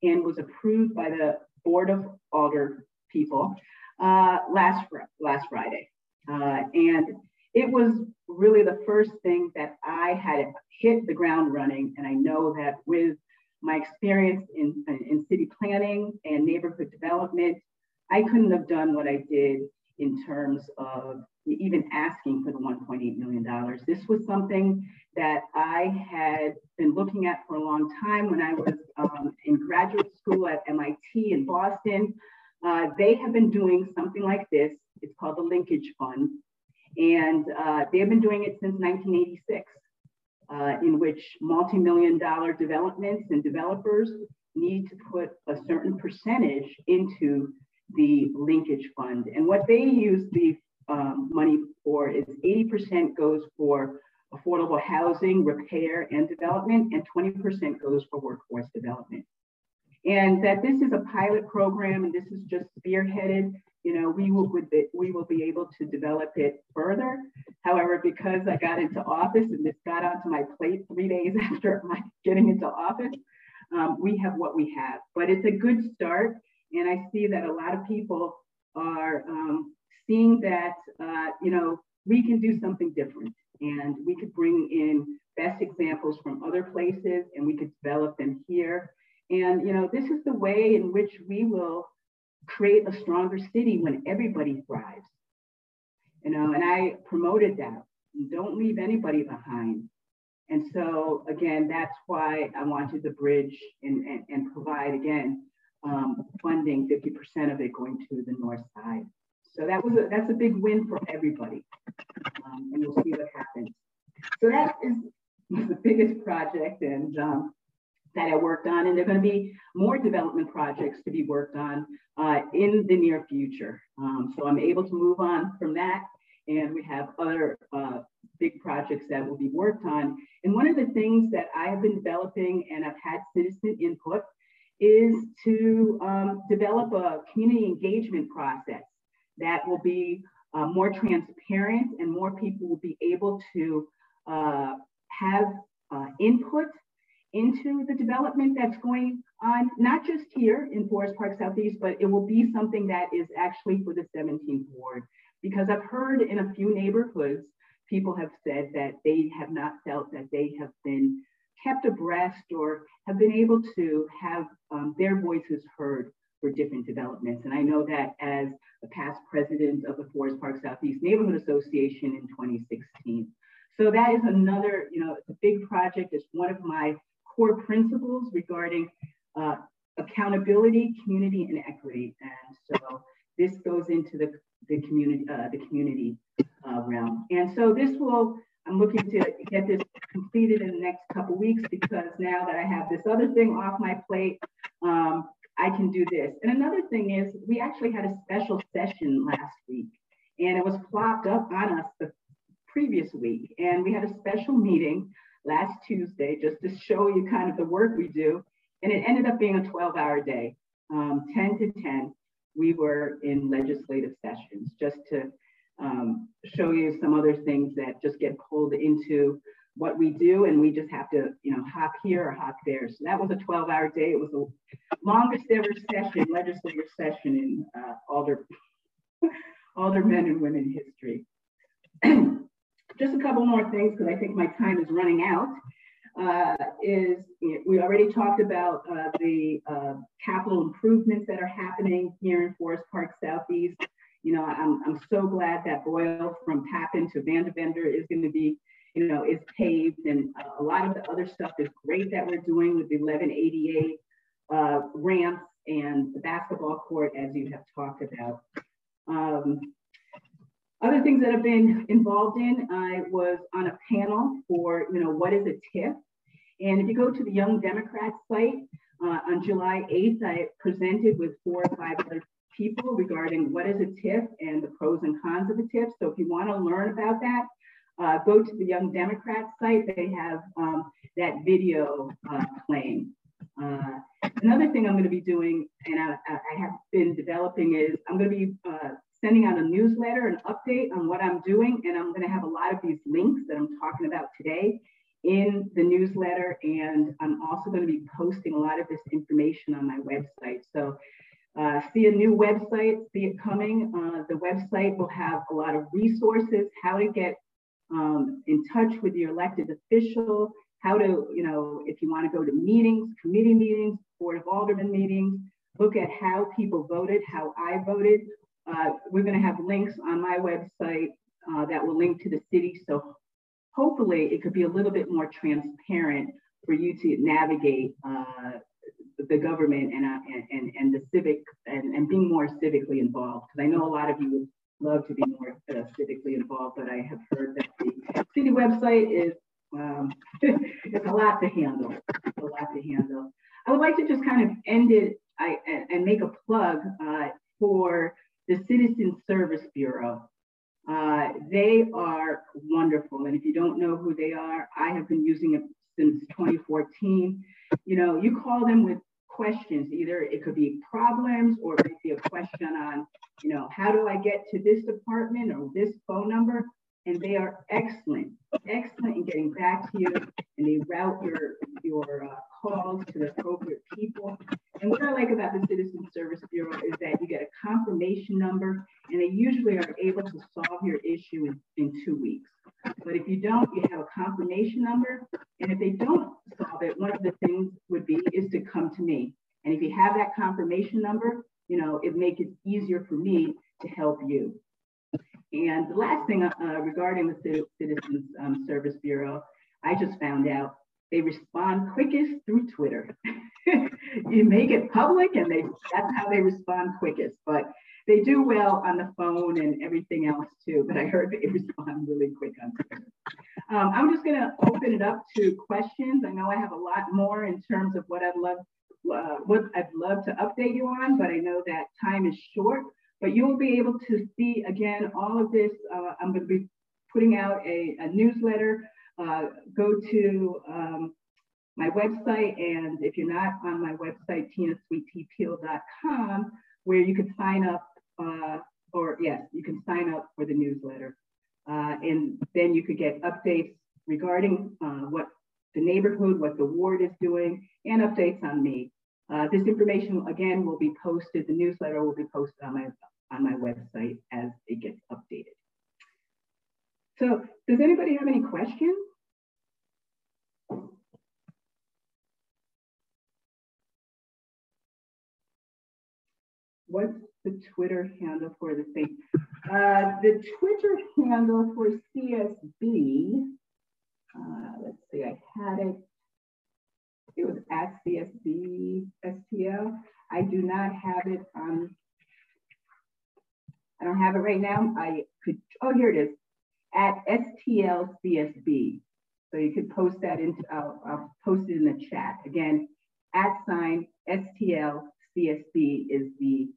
and was approved by the Board of Alder people uh, last, last Friday. Uh, and it was really the first thing that I had hit the ground running. And I know that with my experience in, in city planning and neighborhood development, I couldn't have done what I did in terms of even asking for the $1.8 million. This was something that I had been looking at for a long time when I was um, in graduate school at MIT in Boston. Uh, they have been doing something like this. It's called the Linkage Fund. And uh, they have been doing it since 1986, uh, in which multi-million dollar developments and developers need to put a certain percentage into the linkage fund. And what they use the um, money for is 80% goes for affordable housing, repair, and development, and 20% goes for workforce development. And that this is a pilot program and this is just spearheaded, you know, we will, be, we will be able to develop it further. However, because I got into office and this got onto my plate three days <laughs> after my getting into office, um, we have what we have. But it's a good start. And I see that a lot of people are um, seeing that, uh, you know, we can do something different and we could bring in best examples from other places and we could develop them here. And, you know, this is the way in which we will create a stronger city when everybody thrives. You know, and I promoted that. Don't leave anybody behind. And so, again, that's why I wanted the bridge and, and, and provide, again, um, funding 50% of it going to the north side. So that was a, that's a big win for everybody. Um, and we'll see what happens. So that is <laughs> the biggest project and um, that I worked on. And there are going to be more development projects to be worked on uh, in the near future. Um, so I'm able to move on from that. And we have other uh, big projects that will be worked on. And one of the things that I have been developing and I've had citizen input is to um, develop a community engagement process that will be uh, more transparent and more people will be able to uh, have uh, input into the development that's going on, not just here in Forest Park Southeast, but it will be something that is actually for the 17th Ward. Because I've heard in a few neighborhoods, people have said that they have not felt that they have been kept abreast or have been able to have um, their voices heard for different developments. And I know that as a past president of the Forest Park Southeast Neighborhood Association in 2016. so that is another, you know, it's a big project. It's one of my core principles regarding uh, accountability, community, and equity. And so this goes into the, the community, uh, the community uh, realm. And so this will, I'm looking to get this completed in the next couple weeks because now that I have this other thing off my plate, um, I can do this. And another thing is we actually had a special session last week and it was plopped up on us the previous week. And we had a special meeting last Tuesday just to show you kind of the work we do. And it ended up being a 12 hour day, um, 10 to 10. We were in legislative sessions just to um, show you some other things that just get pulled into what we do and we just have to you know hop here or hop there so that was a 12 hour day it was the longest ever session legislative session in uh, alder <laughs> alder men and women history <clears throat> just a couple more things because i think my time is running out uh, is we already talked about uh, the uh, capital improvements that are happening here in forest park southeast you know i'm, I'm so glad that boyle from papin to vandeventer is going to be you know, is paved and a lot of the other stuff is great that we're doing with the 1188 uh, ramps and the basketball court, as you have talked about. Um, other things that I've been involved in, I was on a panel for, you know, what is a TIF? And if you go to the Young Democrats site uh, on July 8th, I presented with four or five other people regarding what is a TIF and the pros and cons of a TIF. So if you want to learn about that, uh, go to the Young Democrats site. They have um, that video uh, playing. Uh, another thing I'm going to be doing, and I, I, have been developing, is I'm going to be uh, sending out a newsletter, an update on what I'm doing, and I'm going to have a lot of these links that I'm talking about today in the newsletter, and I'm also going to be posting a lot of this information on my website. So uh, see a new website, see it coming. Uh, the website will have a lot of resources, how to get um, in touch with your elected official, how to, you know, if you want to go to meetings, committee meetings, Board of Aldermen meetings, look at how people voted, how I voted. Uh, we're going to have links on my website uh, that will link to the city. So hopefully it could be a little bit more transparent for you to navigate uh, the government and, uh, and, and the civic and, and being more civically involved. Because I know a lot of you love to be more uh, civically involved, but I have heard that the city website is um, <laughs> it's a lot to handle. It's a lot to handle. I would like to just kind of end it I, and make a plug uh, for the Citizen Service Bureau. Uh, they are wonderful. And if you don't know who they are, I have been using it since 2014. You know, you call them with questions. Either it could be problems or it could be a question on, you know, how do I get to this department or this phone number? And they are excellent, excellent in getting back to you and they route your, your uh, calls to the appropriate people. And what I like about the Citizen Service Bureau is that you get a confirmation number and they usually are able to solve your issue in, in two weeks. But if you don't, you have a confirmation number. And if they don't solve it, one of the things would be is to come to me. And if you have that confirmation number, you know, it makes it easier for me to help you. And the last thing uh, regarding the Citizens um, Service Bureau, I just found out they respond quickest through Twitter. <laughs> you make it public and they that's how they respond quickest. But they do well on the phone and everything else too, but I heard they <laughs> respond really quick on Twitter. Um, I'm just gonna open it up to questions. I know I have a lot more in terms of what I'd love, uh, what I'd love to update you on, but I know that time is short. But you will be able to see again all of this. Uh, I'm gonna be putting out a, a newsletter. Uh, go to um, my website, and if you're not on my website, tinasweettpeel.com, where you can sign up uh, or yes, you can sign up for the newsletter. Uh, and then you could get updates regarding uh, what the neighborhood, what the ward is doing, and updates on me. Uh, this information, again, will be posted, the newsletter will be posted on my, on my website as it gets updated. So does anybody have any questions? What's the Twitter handle for the thing. Uh, the Twitter handle for CSB uh, let's see, I had it, it was at CSB STL. I do not have it on, I don't have it right now. I could, oh, here it is, at STL CSB. So you could post that into, I'll, I'll post it in the chat. Again, at sign STL CSB is the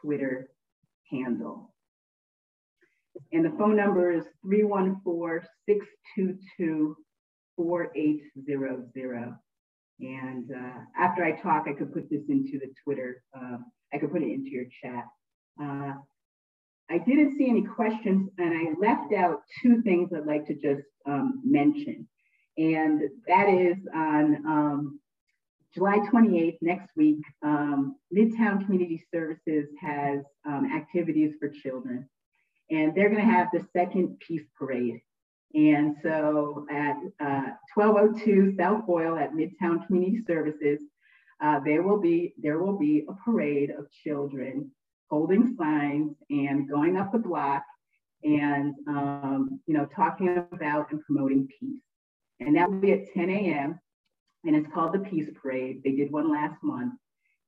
Twitter handle. And the phone number is 314-622-4800. And uh, after I talk, I could put this into the Twitter, uh, I could put it into your chat. Uh, I didn't see any questions and I left out two things I'd like to just um, mention. And that is on um, July 28th, next week, um, Midtown Community Services has um, activities for children. And they're going to have the second Peace Parade. And so at uh, 1202 South Boyle at Midtown Community Services, uh, there will be there will be a parade of children holding signs and going up the block and um, you know talking about and promoting peace. And that will be at 10 a.m. and it's called the Peace Parade. They did one last month,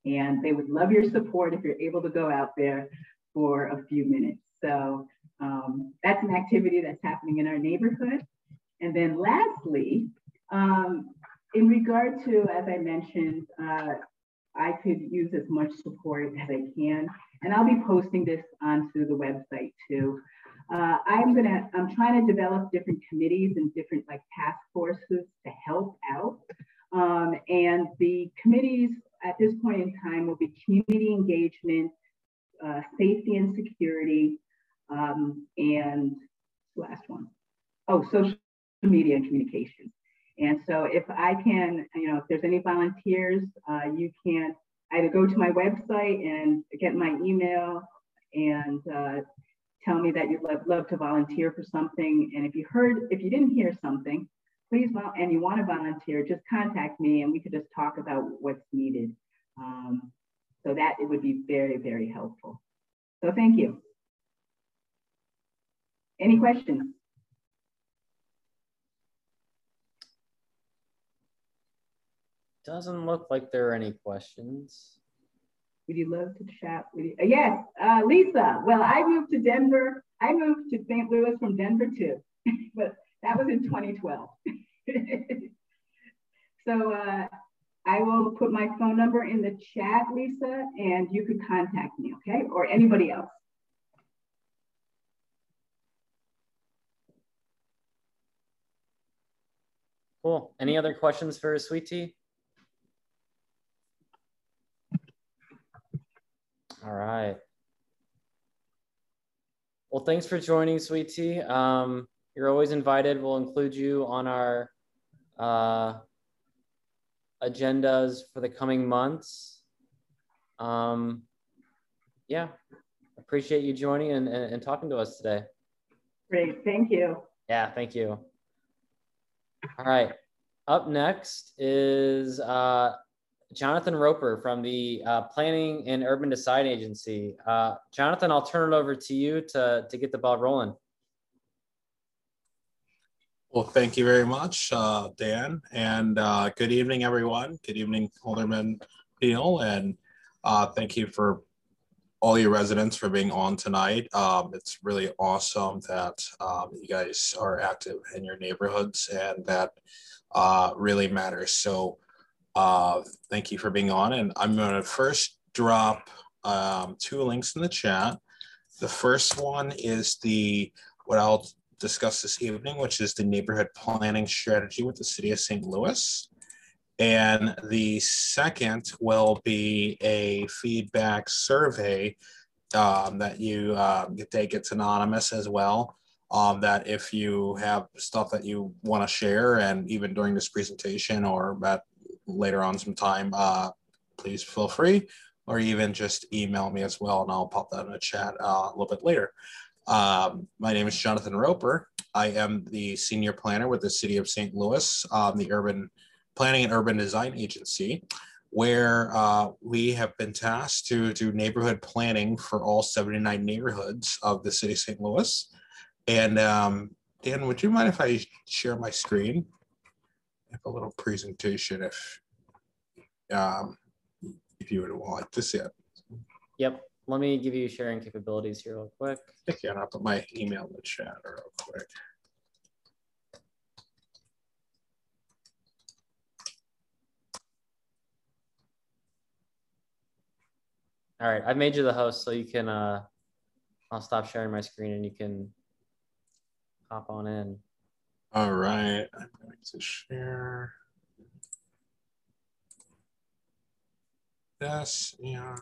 and they would love your support if you're able to go out there for a few minutes. So um, that's an activity that's happening in our neighborhood. And then lastly, um, in regard to, as I mentioned, uh, I could use as much support as I can, and I'll be posting this onto the website too. Uh, I'm gonna, I'm trying to develop different committees and different like task forces to help out. Um, and the committees at this point in time will be community engagement, uh, safety and security, um, and last one, oh, social media and communications. And so if I can, you know, if there's any volunteers, uh, you can either go to my website and get my email and uh, tell me that you'd love, love to volunteer for something. And if you heard, if you didn't hear something, please, well, and you want to volunteer, just contact me and we could just talk about what's needed. Um, so that it would be very, very helpful. So thank you. Any questions? Doesn't look like there are any questions. Would you love to chat with you? Uh, yes, uh, Lisa. Well, I moved to Denver. I moved to St. Louis from Denver too, <laughs> but that was in 2012. <laughs> so uh, I will put my phone number in the chat, Lisa, and you could contact me, okay? Or anybody else. Cool. Any other questions for Sweet-T? All right. Well, thanks for joining, Sweet-T. Um, you're always invited. We'll include you on our uh, agendas for the coming months. Um, yeah, appreciate you joining and, and, and talking to us today. Great, thank you. Yeah, thank you. All right. Up next is uh, Jonathan Roper from the uh, Planning and Urban Design Agency. Uh, Jonathan, I'll turn it over to you to, to get the ball rolling. Well, thank you very much, uh, Dan, and uh, good evening, everyone. Good evening, Alderman Pihl, and uh, thank you for all your residents for being on tonight. Um, it's really awesome that um, you guys are active in your neighborhoods, and that uh, really matters. So uh, thank you for being on. And I'm going to first drop um, two links in the chat. The first one is the what I'll discuss this evening, which is the neighborhood planning strategy with the city of St. Louis. And the second will be a feedback survey um, that you uh, take. It's anonymous as well. Um, that if you have stuff that you want to share, and even during this presentation or at later on some time, uh, please feel free, or even just email me as well, and I'll pop that in the chat uh, a little bit later. Um, my name is Jonathan Roper. I am the senior planner with the City of St. Louis, um, the Urban Planning and Urban Design Agency, where uh, we have been tasked to do neighborhood planning for all 79 neighborhoods of the City of St. Louis. And um, Dan, would you mind if I share my screen? I have a little presentation if um, if you would like to see it. Yep. Let me give you sharing capabilities here real quick. And I'll put my email in the chat real quick. All right, I've made you the host so you can, uh, I'll stop sharing my screen and you can hop on in. All right, I'm going to share this and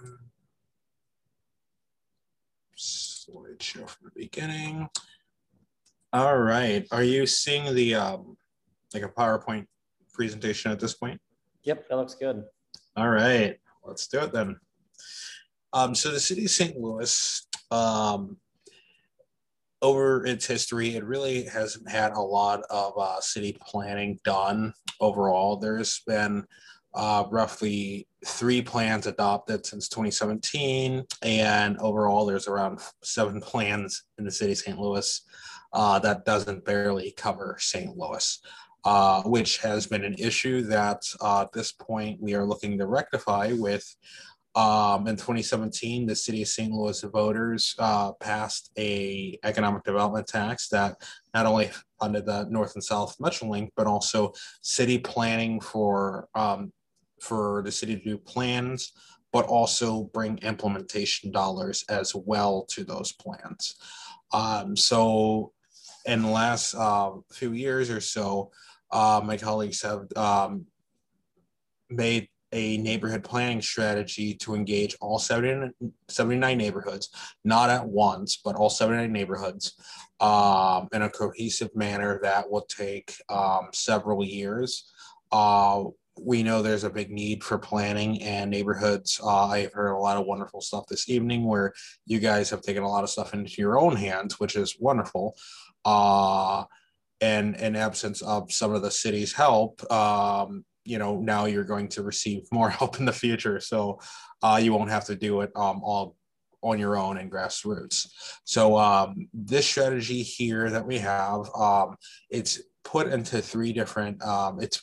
slideshow from the beginning. All right, are you seeing the um, like a PowerPoint presentation at this point? Yep, that looks good. All right, let's do it then. Um, so the city of St. Louis, um, over its history, it really hasn't had a lot of uh, city planning done overall. There's been uh, roughly three plans adopted since 2017, and overall, there's around seven plans in the city of St. Louis. Uh, that doesn't barely cover St. Louis. Uh, which has been an issue that uh, at this point we are looking to rectify with um, in 2017, the city of St. Louis voters uh, passed a economic development tax that not only funded the North and South MetroLink, but also city planning for um, for the city to do plans, but also bring implementation dollars as well to those plans. Um, so, in the last uh, few years or so, uh, my colleagues have um, made a neighborhood planning strategy to engage all 70, 79 neighborhoods, not at once, but all 79 neighborhoods um, in a cohesive manner that will take um, several years. Uh, we know there's a big need for planning and neighborhoods. Uh, I've heard a lot of wonderful stuff this evening where you guys have taken a lot of stuff into your own hands, which is wonderful. Uh, and in absence of some of the city's help, um, you know now you're going to receive <laughs> more help in the future so uh, you won't have to do it um, all on your own and grassroots so um, this strategy here that we have um, it's put into three different um, it's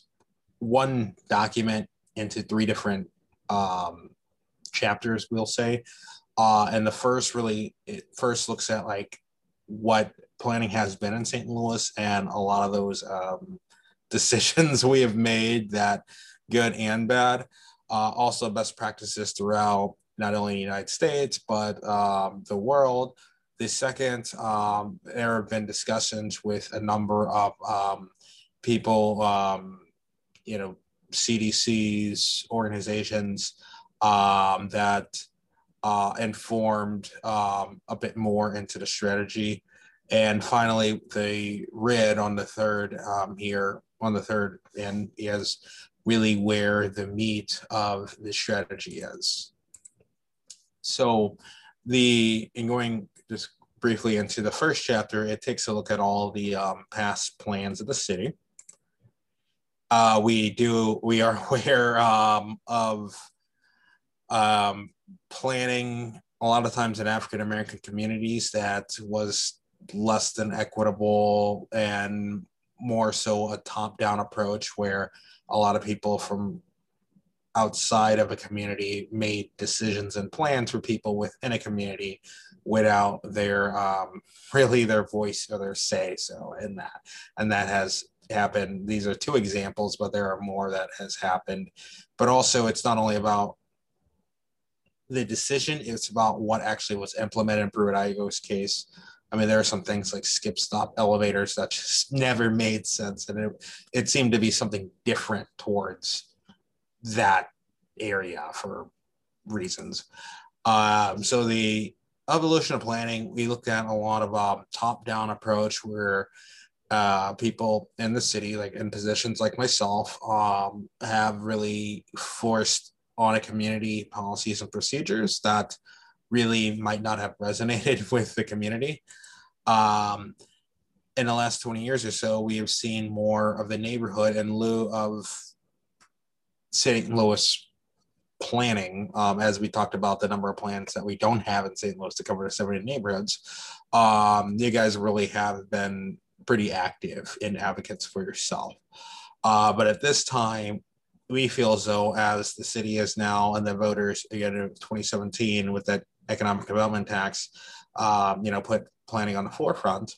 one document into three different um, chapters we'll say uh, and the first really it first looks at like what planning has been in st louis and a lot of those um, <laughs> decisions we have made that good and bad. Uh, also, best practices throughout not only the United States but um, the world. The second, um, there have been discussions with a number of um, people, um, you know, CDCs, organizations um, that uh, informed um, a bit more into the strategy. And finally, the red on the third um, here on the third and is really where the meat of the strategy is. So the in going just briefly into the first chapter, it takes a look at all the um, past plans of the city. Uh, we do we are <laughs> aware um, of um, planning a lot of times in African American communities that was less than equitable and more so a top down approach where a lot of people from outside of a community made decisions and plans for people within a community without their um, <laughs> really their voice or their say so in that. And that has happened these are two examples but there are more that has happened but also it's not only about the decision it's about what actually was implemented in Pruitt-Igoe's case I mean, there are some things like skip stop elevators that just <laughs> never made sense. And it, it seemed to be something different towards that area for reasons. Um, so the evolution of planning, we looked at a lot of um, top-down approach where uh, people in the city, like in positions like myself, um, have really forced on a community policies and procedures that really might not have resonated <laughs> with the community. Um, in the last 20 years or so, we have seen more of the neighborhood in lieu of St. Louis planning, um, as we talked about the number of plans that we don't have in St. Louis to cover the 70 neighborhoods. Um, you guys really have been pretty active in advocates for yourself. Uh, but at this time, we feel as though, as the city is now and the voters again in 2017 with that economic development tax, um, you know, put planning on the forefront,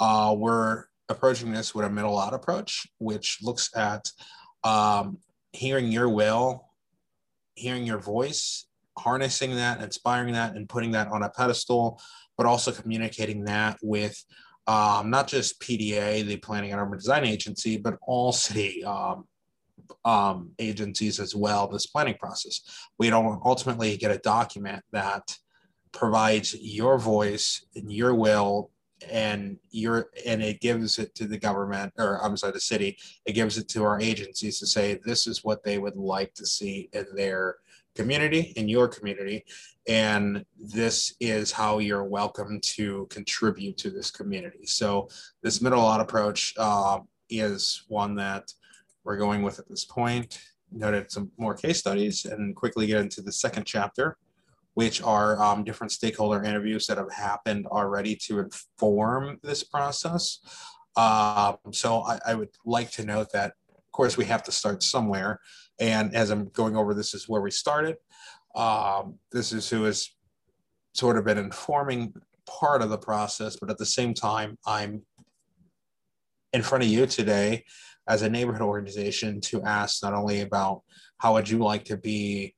uh, we're approaching this with a middle lot approach, which looks at um, hearing your will, hearing your voice, harnessing that, inspiring that, and putting that on a pedestal, but also communicating that with um, not just PDA, the Planning and Urban Design Agency, but all city um, um, agencies as well, this planning process. We don't ultimately get a document that provides your voice and your will and your and it gives it to the government or I'm sorry, the city, it gives it to our agencies to say this is what they would like to see in their community, in your community, and this is how you're welcome to contribute to this community. So this middle lot approach uh, is one that we're going with at this point. Noted some more case studies and quickly get into the second chapter, which are um, different stakeholder interviews that have happened already to inform this process. Um, so I, I would like to note that, of course, we have to start somewhere. And as I'm going over, this is where we started. Um, this is who has sort of been informing part of the process, but at the same time, I'm in front of you today as a neighborhood organization to ask not only about how would you like to be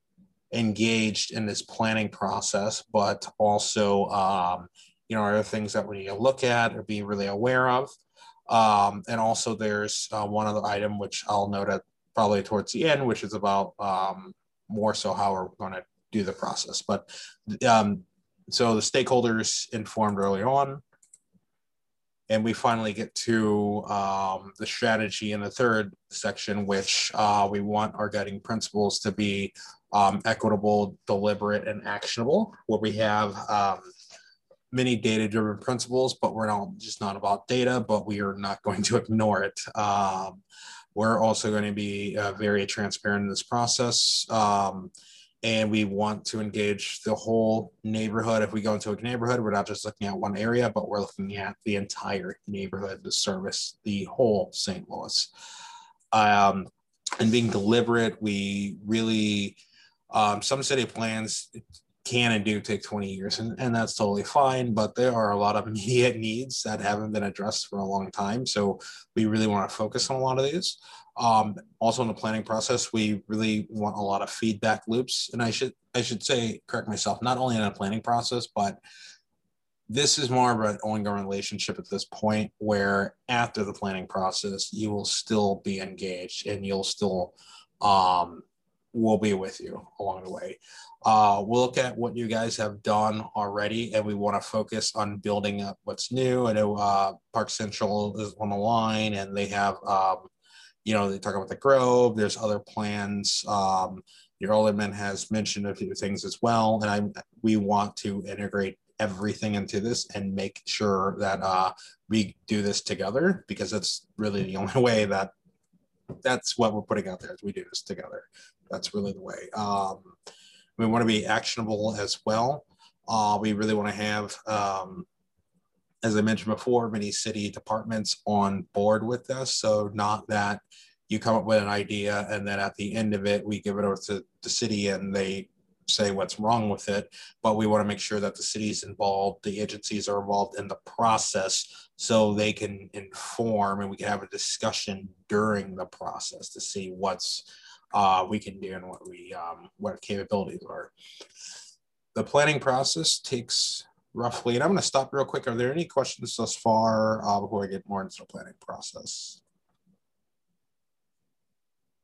engaged in this planning process, but also, um, you know, are there things that we need to look at or be really aware of? Um, and also, there's uh, one other item which I'll note at probably towards the end, which is about um, more so how are we're going to do the process. But um, so the stakeholders informed early on, and we finally get to um, the strategy in the third section, which uh, we want our guiding principles to be um, equitable, deliberate, and actionable, where we have um, many data-driven principles, but we're not just not about data, but we are not going to <laughs> ignore it. We're also going to be uh, very transparent in this process. Um, and we want to engage the whole neighborhood. If we go into a neighborhood, we're not just looking at one area, but we're looking at the entire neighborhood to service the whole St. Louis. Um, and being deliberate, we really, um, some city plans can and do take 20 years, and, and that's totally fine, but there are a lot of <laughs> immediate needs that haven't been addressed for a long time. So we really want to focus on a lot of these. Um, also in the planning process, we really want a lot of feedback loops. And I should I should say, correct myself, not only in a planning process, but this is more of an ongoing relationship at this point where after the planning process, you will still be engaged and you'll still um, will be with you along the way. Uh, we'll look at what you guys have done already, and we want to focus on building up what's new. I know uh, Park Central is on the line, and they have um, you know, they talk about the Grove. There's other plans. Um, your alderman has mentioned a few things as well, and I we want to integrate everything into this and make sure that uh, we do this together because that's really the only <laughs> way that that's what we're putting out there is we do this together. That's really the way. Um, we want to be actionable as well. Uh, we really want to have um, as I mentioned before, many city departments on board with this. So not that you come up with an idea and then at the end of it, we give it over to the city and they say what's wrong with it, but we want to make sure that the city's involved, the agencies are involved in the process so they can inform and we can have a discussion during the process to see what's uh, we can do and what we um, what capabilities are. The planning process takes roughly. And I'm going to stop real quick. Are there any questions thus far uh, before I get more into the planning process?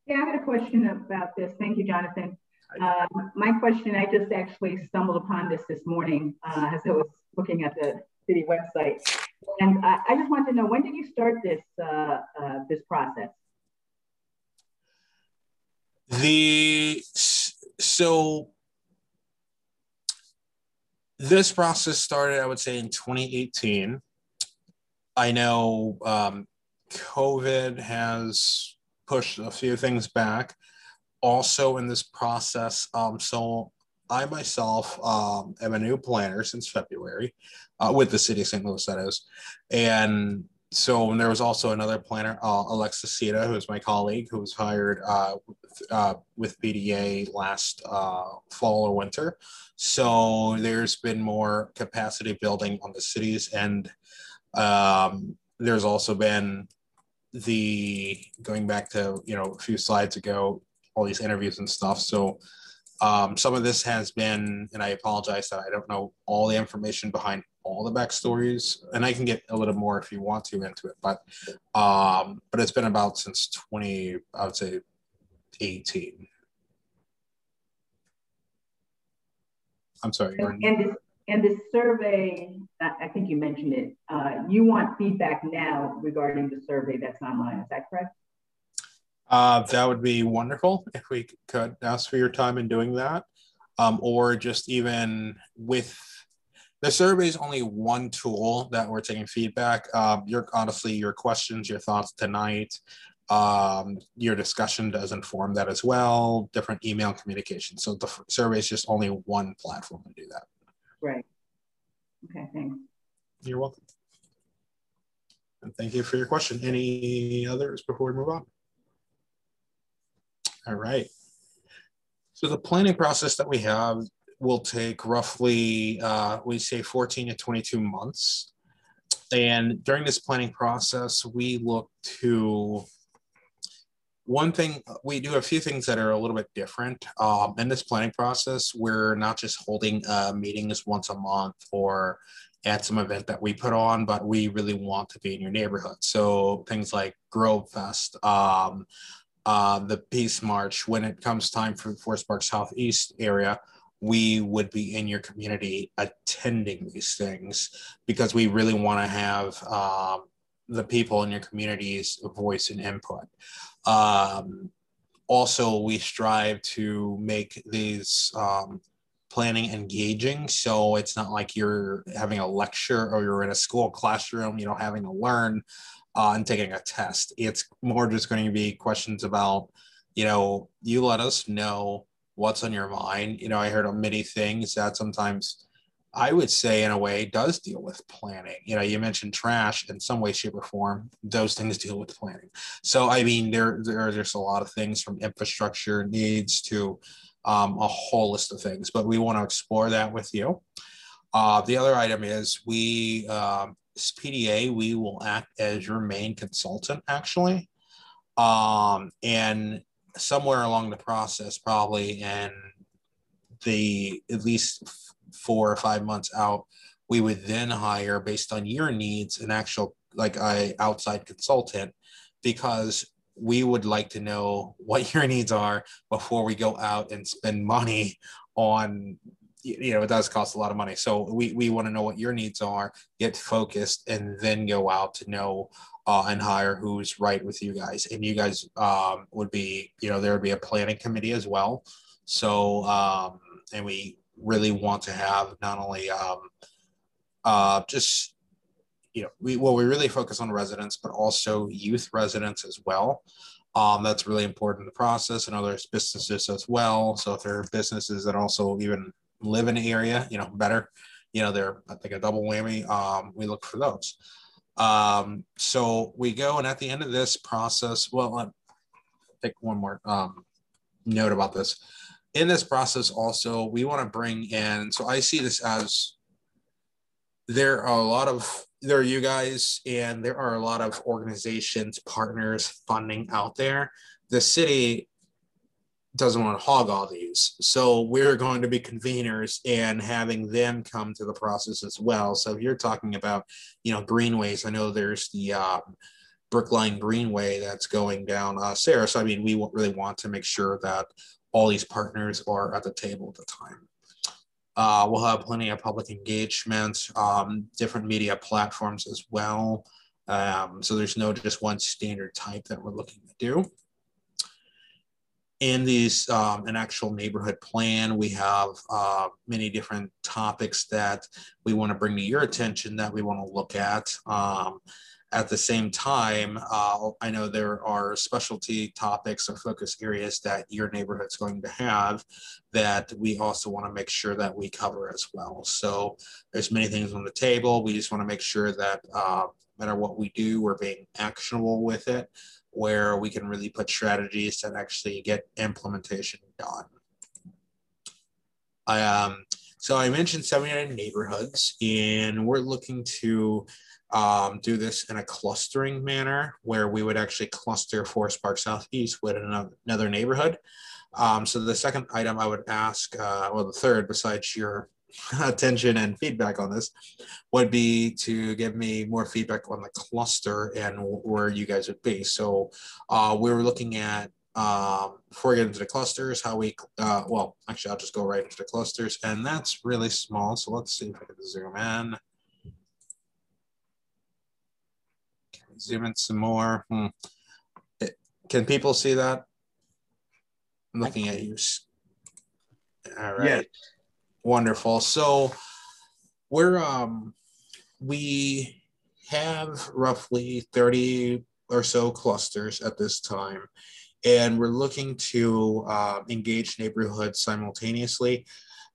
Yeah, I had a question about this. Thank you, Jonathan. Uh, my question, I just actually stumbled upon this this morning uh, as I was looking at the city website. And I, I just wanted to know, when did you start this, uh, uh, this process? The, so this process started, I would say, in 2018. I know um, COVID has pushed a few things back. Also, in this process, um, so I myself um, am a new planner since February uh, with the city of St. Louis, that is. And so there was also another planner, uh, Alexa Sita, who's my colleague, who was hired uh, uh, with PDA last uh, fall or winter. So there's been more capacity building on the cities, and um, there's also been the going back to you know a few slides ago, all these interviews and stuff. So um, some of this has been, and I apologize that I don't know all the information behind all the backstories, and I can get a little more if you want to into it. But um, but it's been about since 20, I would say, 18. I'm sorry. And, and this and this survey, I think you mentioned it. Uh, you want feedback now regarding the survey that's online. Is that correct? Uh, that would be wonderful if we could ask for your time in doing that, um, or just even with the survey is only one tool that we're taking feedback. Um, your honestly, your questions, your thoughts tonight, um, your discussion does inform that as well. Different email communication. So the survey is just only one platform to do that. Right. Okay. Thanks. You're welcome. And thank you for your question. Any others before we move on? All right. So the planning process that we have will take roughly, uh, we say 14 to 22 months. And during this planning process, we look to one thing, we do a few things that are a little bit different. Um, in this planning process, we're not just holding uh, meetings once a month or at some event that we put on, but we really want to be in your neighborhood. So things like Grove Fest, um, uh, the Peace March, when it comes time for Forest Park Southeast area, we would be in your community attending these things because we really want to have um, the people in your community's voice and input. Um, also, we strive to make these um, planning engaging. So it's not like you're having a lecture or you're in a school classroom, you know, having to learn uh, and taking a test. It's more just going to be questions about, you know, you let us know what's on your mind. You know, I heard of many things that sometimes I would say, in a way, does deal with planning. You know, you mentioned trash in some way, shape, or form. Those things deal with planning. So, I mean, there, there there's a lot of things from infrastructure needs to um, a whole list of things. But we want to explore that with you. Uh, the other item is we um, PDA, we will act as your main consultant actually. Um, and somewhere along the process, probably and the at least four or five months out, we would then hire based on your needs an actual like a outside consultant because we would like to know <laughs> what your needs are before we go out and spend money on you know it does cost a lot of money. So we, we want to know what your needs are get focused and then go out to know uh, and hire who's right with you guys and you guys um, would be you know there would be a planning committee as well so um, and we really want to have not only um, uh, just you know we well we really focus on residents but also youth residents as well um, that's really important in the process and other businesses as well so if there are businesses that also even live in the area, you know, better. You know, they're I think a double whammy. Um, we look for those. Um, so we go, and at the end of this process, well, let take one more um, note about this. In this process, also, we want to bring in. So I see this as there are a lot of there are you guys, and there are a lot of organizations, partners, funding out there. The city doesn't want to hog all these. So we're going to be conveners and having them come to the process as well. So if you're talking about, you know, greenways, I know there's the um, Brickline Greenway that's going down uh, Sarah. So I mean, we really want to make sure that all these partners are at the table at the time. Uh, we'll have plenty of public engagement, um, different media platforms as well. Um, so there's no just one standard type that we're looking to do in these um, an actual neighborhood plan we have uh, many different topics that we want to bring to your attention that we want to look at um, at the same time, uh, I know there are specialty topics or focus areas that your neighborhood's going to have that we also want to make sure that we cover as well. So there's many things on the table. We just want to make sure that uh, no matter what we do, we're being actionable with it, where we can really put strategies that actually get implementation done. I, um, so I mentioned 79 neighborhoods, and we're looking to um, do this in a clustering manner where we would actually cluster Forest Park Southeast with another neighborhood. Um, so the second item I would ask, uh, well, the third, besides your <laughs> attention and feedback on this, would be to give me more feedback on the cluster and where you guys would be. So uh, we were looking at um, before we get into the clusters, how we, uh, well, actually, I'll just go right into the clusters, and that's really small. So let's see if I can zoom in. zoom in some more. Hmm. It, can people see that? I'm looking at you. All right. Wonderful. So we're um we have roughly 30 or so clusters at this time and we're looking to uh, engage neighborhoods simultaneously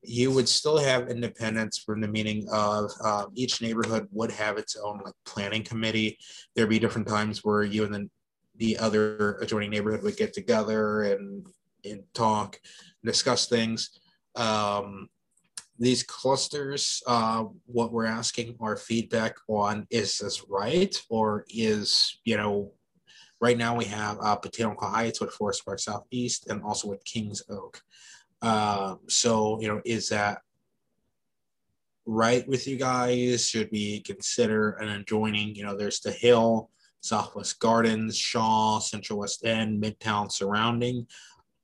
you would still have independence from the meaning of um, each neighborhood would have its own like planning committee. There'd be different times where you and then the other adjoining neighborhood would get together and, and talk, discuss things. Um, these clusters, uh, what we're asking our feedback on is this right? Or is, you know, right now we have uh, Botanical Heights with Forest Park Southeast and also with Kings Oak. Um, so, you know, is that right with you guys? Should we consider an adjoining? You know, there's the Hill, Southwest Gardens, Shaw, Central West End, Midtown surrounding.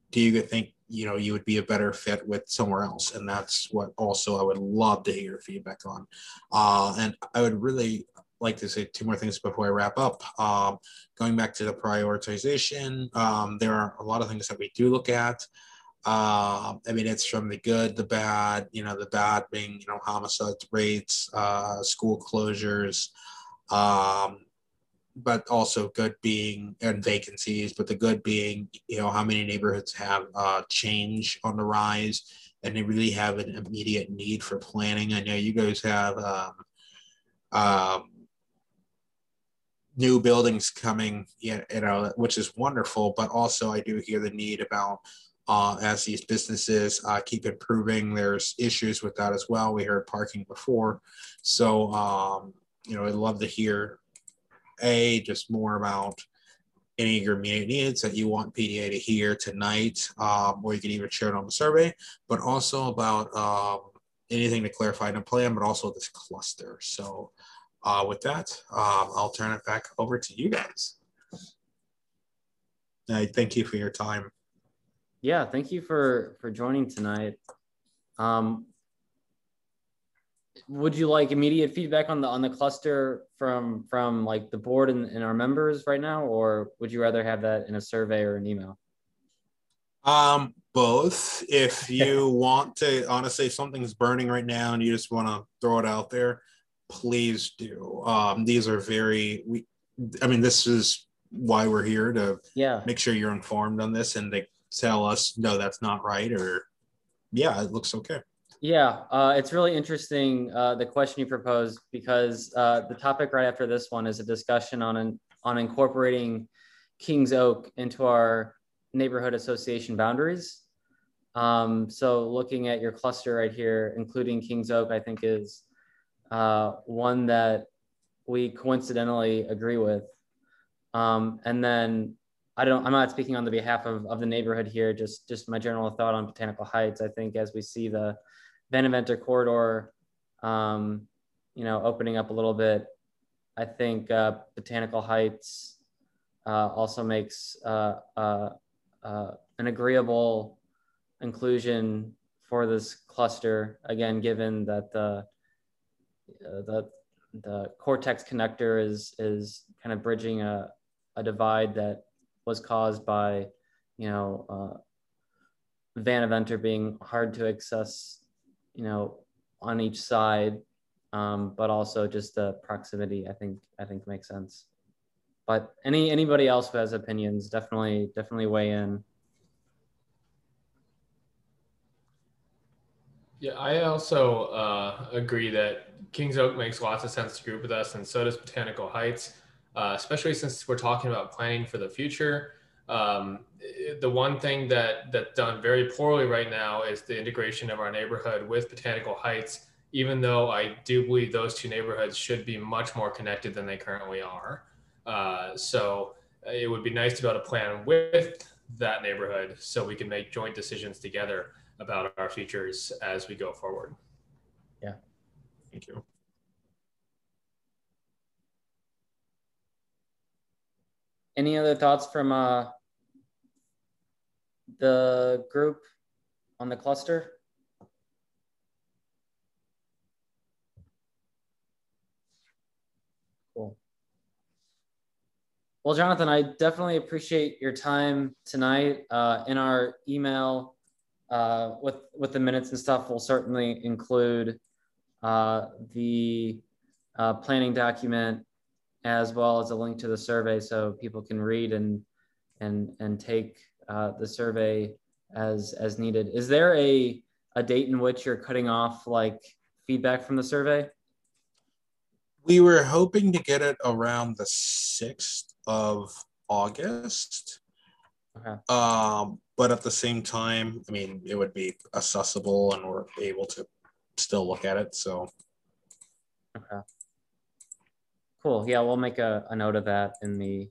Do you think you know you would be a better fit with somewhere else? And that's what also I would love to hear feedback on. Uh, and I would really like to say two more things before I wrap up. Um, going back to the prioritization, um, there are a lot of things that we do look at. Uh, I mean, it's from the good, the bad, you know, the bad being, you know, homicide rates, uh, school closures, um, but also good being and vacancies, but the good being, you know, how many neighborhoods have uh, change on the rise and they really have an immediate need for planning. I know you guys have um, um, new buildings coming, you know, which is wonderful, but also I do hear the need about uh, as these businesses uh, keep improving. There's issues with that as well. We heard parking before. So, um, you know, I'd love to hear, A, just more about any of your immediate needs that you want PDA to hear tonight, um, or you can even share it on the survey, but also about um, anything to clarify in the plan, but also this cluster. So uh, with that, um, I'll turn it back over to you guys. I thank you for your time yeah, thank you for for joining tonight. Um, would you like immediate feedback on the on the cluster from from like the board and, and our members right now, or would you rather have that in a survey or an email? Um, both. If <laughs> you want to, honestly, if something's burning right now and you just want to throw it out there, please do. Um, these are very. We, I mean, this is why we're here to yeah make sure you're informed on this and they tell us no that's not right or yeah it looks okay yeah uh, it's really interesting uh, the question you proposed because uh, the topic right after this one is a discussion on an, on incorporating kings oak into our neighborhood association boundaries um, so looking at your cluster right here including kings oak i think is uh, one that we coincidentally agree with um, and then I don't, I'm not speaking on the behalf of, of the neighborhood here, just, just my general thought on Botanical Heights. I think as we see the Van corridor, um, you know, opening up a little bit, I think uh, Botanical Heights uh, also makes uh, uh, uh an agreeable inclusion for this cluster. Again, given that the uh, the the cortex connector is is kind of bridging a, a divide that was caused by, you know, Vandeventer being hard to access, you know, on each side um, but also just the proximity. I think I think makes sense. But any anybody else who has opinions, definitely definitely weigh in. Yeah, I also uh, agree that Kings Oak makes lots of sense to group with us, and so does Botanical Heights, uh, especially since we're talking about planning for the future. Um, the one thing that that's done very poorly right now is the integration of our neighborhood with Botanical Heights. Even though I do believe those two neighborhoods should be much more connected than they currently are, uh, so it would be nice to be able to plan with that neighborhood so we can make joint decisions together about our futures as we go forward. Yeah. Thank you. Any other thoughts from uh, the group on the cluster? Cool. Well, Jonathan, I definitely appreciate your time tonight. Uh, in our email uh, with with the minutes and stuff, we'll certainly include uh, the uh, planning document as well as a link to the survey so people can read and and and take uh, the survey as as needed. Is there a a date in which you're cutting off like feedback from the survey? We were hoping to get it around the 6th of August. Okay. Um, but at the same time, I mean, it would be accessible and we're able to still look at it. So, okay. Cool. Yeah, we'll make a, a note of that in the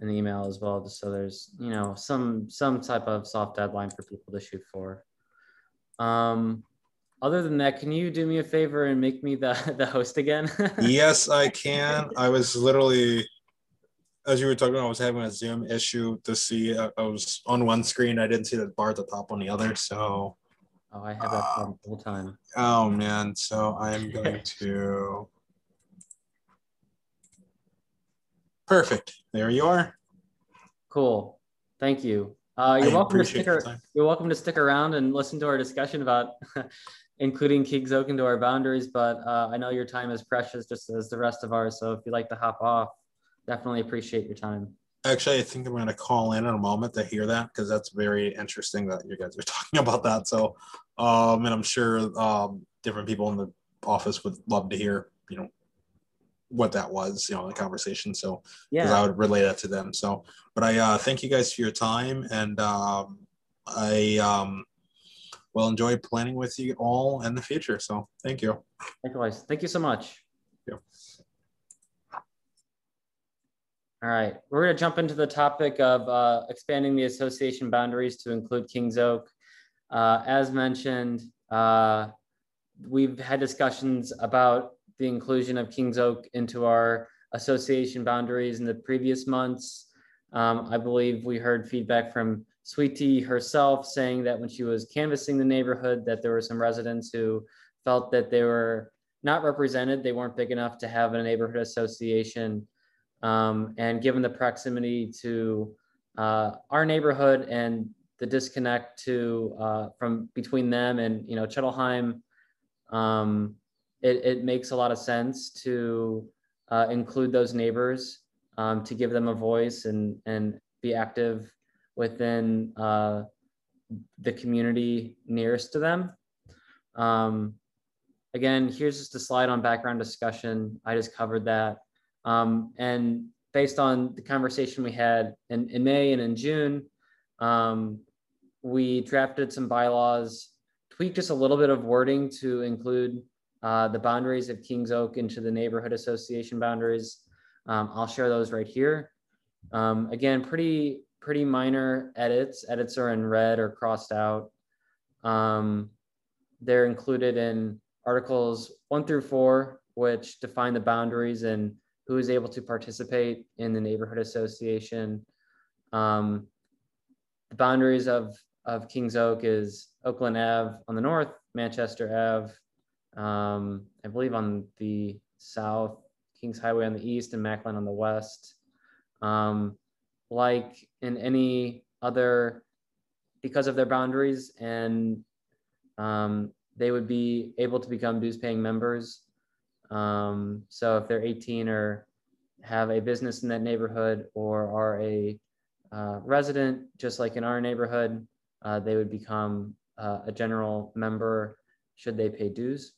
in the email as well, just so there's you know some some type of soft deadline for people to shoot for. Um, other than that, can you do me a favor and make me the <laughs> the host again? <laughs> yes, I can. I was literally, as you were talking, I was having a Zoom issue to see. I, I was on one screen. I didn't see the bar at the top on the other. So. Oh, I have that uh, the whole time. Oh man, so I'm going <laughs> to. Perfect. There you are. Cool. Thank you. Uh, you're I welcome to stick. Ar- you're welcome to stick around and listen to our discussion about <laughs> including into our boundaries. But uh, I know your time is precious, just as the rest of ours. So if you'd like to hop off, definitely appreciate your time. Actually, I think I'm going to call in in a moment to hear that because that's very interesting that you guys are <laughs> talking about that. So, um, and I'm sure um, different people in the office would love to hear, you know, what that was, you know, the conversation. So yeah, I would relay that to them. So, but I uh, thank you guys for your time, and um, I um, will enjoy planning with you all in the future. So, thank you. Likewise, thank you so much. Yeah. All right, we're going to jump into the topic of uh, expanding the association boundaries to include Kings Oak. Uh, as mentioned, uh, we've had discussions about the inclusion of Kings Oak into our association boundaries in the previous months. Um, I believe we heard feedback from Sweet-T herself saying that when she was canvassing the neighborhood, that there were some residents who felt that they were not represented. They weren't big enough to have a neighborhood association. Um, and given the proximity to uh, our neighborhood and the disconnect to uh, from between them and you know Cheltenham, um, it, it makes a lot of sense to uh, include those neighbors um, to give them a voice and, and be active within uh, the community nearest to them. Um, again, here's just a slide on background discussion. I just covered that. Um, and based on the conversation we had in, in May and in June, um, we drafted some bylaws, tweaked just a little bit of wording to include uh, the boundaries of Kings Oak into the neighborhood association boundaries. Um, I'll share those right here. Um, again, pretty, pretty minor edits. Edits are in red or crossed out. Um, they're included in articles one through four, which define the boundaries and who is able to participate in the neighborhood association. Um, the boundaries of, of Kings Oak is Oakland Ave on the north, Manchester Ave um, I believe on the south, Kings Highway on the east, and Macklind on the west. Um, like in any other, because of their boundaries, and um, they would be able to become dues paying members. Um, so if they're 18 or have a business in that neighborhood or are a uh, resident, just like in our neighborhood, uh, they would become uh, a general member should they pay dues.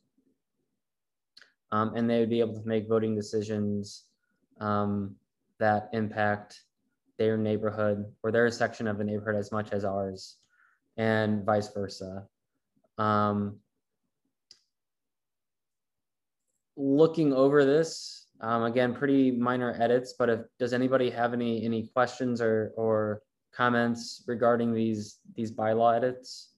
Um, and they would be able to make voting decisions um, that impact their neighborhood or their section of the neighborhood as much as ours and vice versa. Um, looking over this, um, again, pretty minor edits, but if, does anybody have any, any questions or, or comments regarding these, these bylaw edits?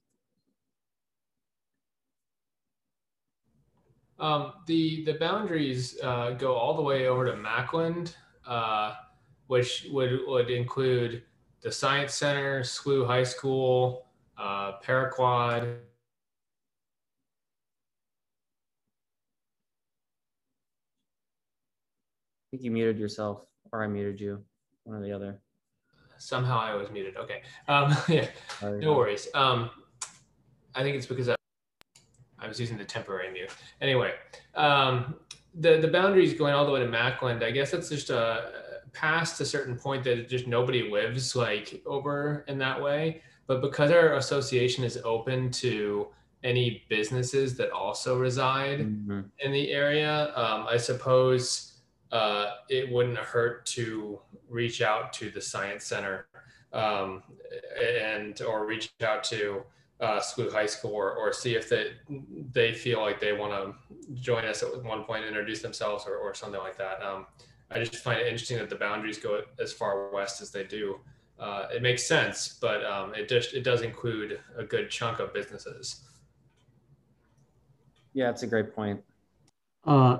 Um, the the boundaries uh, go all the way over to Macklind, uh, which would would include the Science Center, SLU High School, uh, Paraquad. I think you muted yourself, or I muted you, one or the other. Somehow I was muted. Okay. Um, <laughs> yeah, no worries. Um, I think it's because I I was using the temporary mute. Anyway, um, the the boundaries going all the way to Macklind. I guess that's just a past a certain point that just nobody lives like over in that way. But because our association is open to any businesses that also reside mm-hmm. in the area, um, I suppose uh, it wouldn't hurt to reach out to the science center um, and or reach out to uh, SLU High School or, or see if they they feel like they want to join us at one point, introduce themselves or, or something like that. Um, I just find it interesting that the boundaries go as far west as they do. Uh, it makes sense, but um, it just it does include a good chunk of businesses. Yeah, it's a great point. Uh,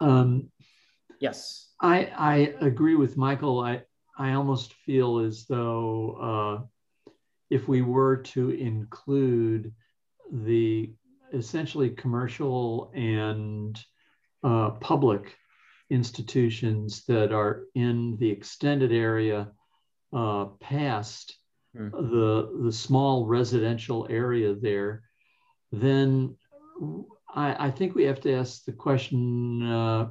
um, yes, I I agree with Michael. I I almost feel as though uh, if we were to include the essentially commercial and uh, public institutions that are in the extended area uh, past Hmm. the the small residential area there, then I, I think we have to ask the question: uh,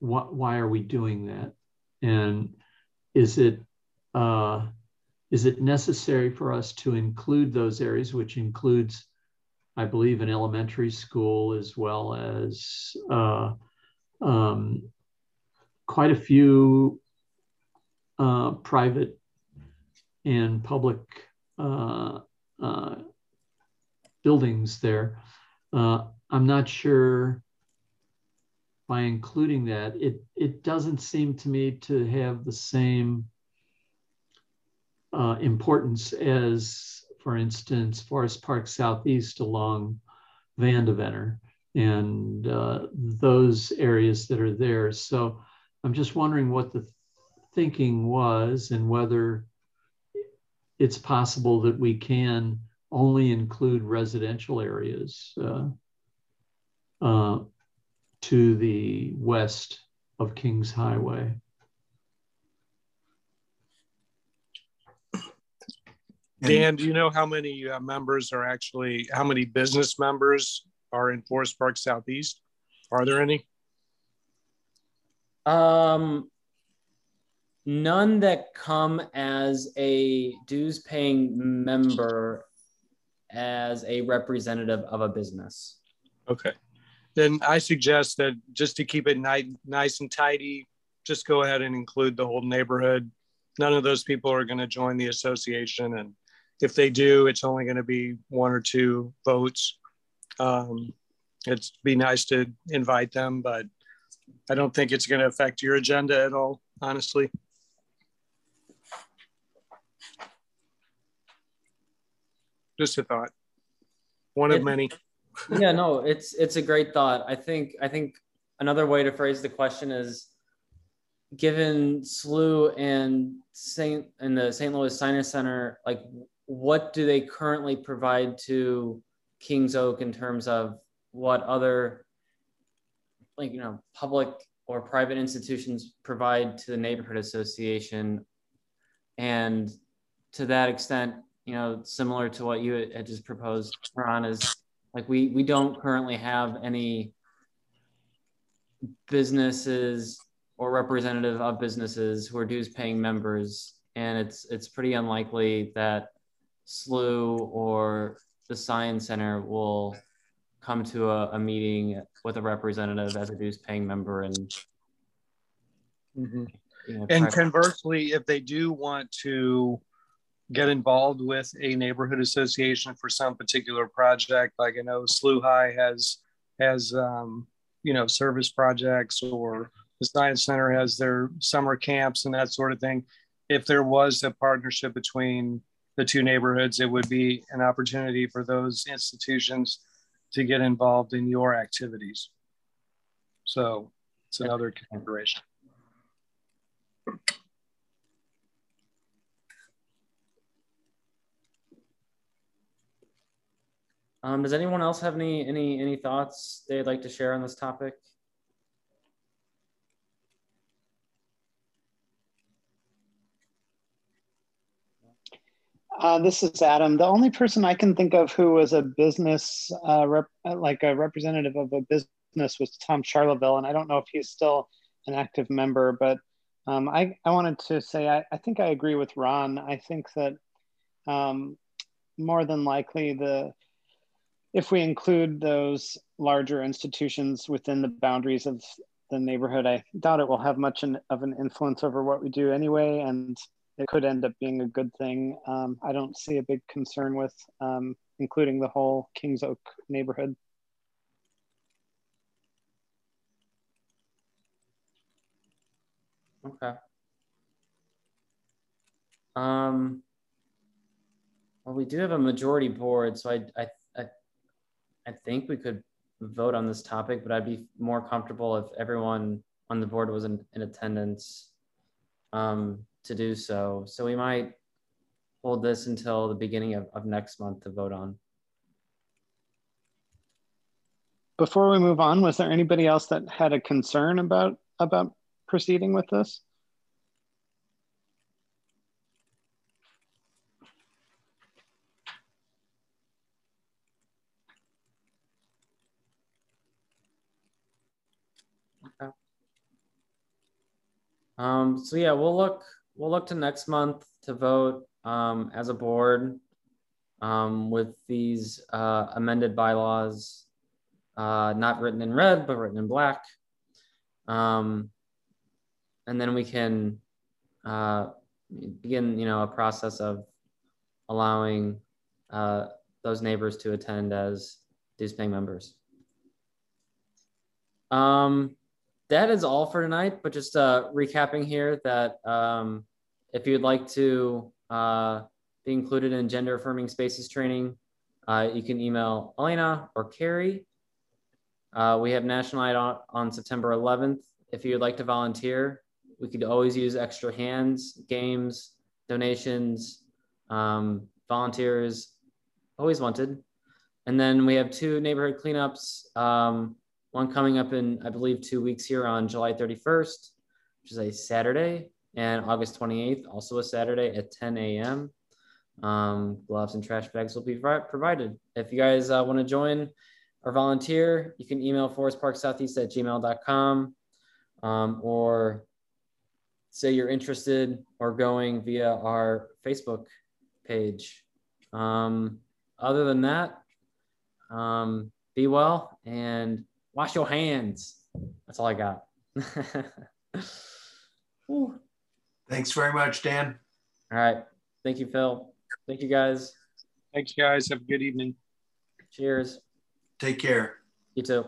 wh- Why are we doing that? And is it uh, is it necessary for us to include those areas, which includes, I believe, an elementary school as well as uh, um, quite a few uh, private and public uh, uh buildings there. Uh, I'm not sure by including that, it, it doesn't seem to me to have the same uh, importance as, for instance, Forest Park Southeast along Vandeventer and uh, those areas that are there. So I'm just wondering what the thinking was and whether it's possible that we can only include residential areas uh, uh, to the west of Kings Highway. Dan, do you know how many uh, members are actually, how many business members are in Forest Park Southeast? Are there any? Um, none that come as a dues paying member as a representative of a business. Okay. Then I suggest that just to keep it ni- nice and tidy, just go ahead and include the whole neighborhood. None of those people are going to join the association. And if they do, it's only going to be one or two votes. Um, it'd be nice to invite them, but I don't think it's going to affect your agenda at all, honestly. Just a thought. One of many. yeah, no, it's it's a great thought. I think I think another way to phrase the question is given SLU and Saint and the St. Louis Science Center, like what do they currently provide to Kings Oak in terms of what other like you know public or private institutions provide to the neighborhood association? And to that extent you know similar to what you had just proposed ron is like we we don't currently have any businesses or representative of businesses who are dues paying members. And it's it's pretty unlikely that SLU or the Science Center will come to a, a meeting with a representative as a dues paying member and Mhm. you know, And conversely, if they do want to get involved with a neighborhood association for some particular project, like I know SLU High has has um, you know service projects, or the Science Center has their summer camps and that sort of thing. If there was a partnership between the two neighborhoods, it would be an opportunity for those institutions to get involved in your activities. So it's another consideration. um, does anyone else have any any any thoughts they'd like to share on this topic Uh, this is Adam. The only person I can think of who was a business, uh, rep, like a representative of a business, was Tom Charleville, and I don't know if he's still an active member. But um, I, I wanted to say I, I think I agree with Ron. I think that um, more than likely the if we include those larger institutions within the boundaries of the neighborhood, I doubt it will have much in, of an influence over what we do anyway, and it could end up being a good thing. Um, I don't see a big concern with um, including the whole Kings Oak neighborhood. Okay. Um, well, we do have a majority board, so I, I, I, I think we could vote on this topic, but I'd be more comfortable if everyone on the board was in, in attendance um, to do so. So we might hold this until the beginning of, of next month to vote on. Before we move on, was there anybody else that had a concern about about proceeding with this? Um, so yeah, we'll look we'll look to next month to vote um, as a board um, with these uh, amended bylaws, uh, not written in red but written in black, um, and then we can uh, begin you know a process of allowing uh, those neighbors to attend as dues paying members. Um, that is all for tonight, but just uh, recapping here that um, if you'd like to uh, be included in gender affirming spaces training, uh, you can email Elena or Carrie. Uh, we have National Night on, on September 11th. If you'd like to volunteer, we could always use extra hands, games, donations, um, volunteers, always wanted. And then we have two neighborhood cleanups. Um, one coming up in, I believe, two weeks here on July 31st, which is a Saturday, and August 28th, also a Saturday at 10 a.m. Um, gloves and trash bags will be provided. If you guys uh, want to join or volunteer, you can email forestparksoutheast at gmail.com um, or say you're interested or going via our Facebook page. Um, other than that, um, be well and wash your hands. That's all I got. <laughs> Thanks very much, Dan. All right. Thank you, Phil. Thank you, guys. Thanks, guys. Have a good evening. Cheers. Take care. You too.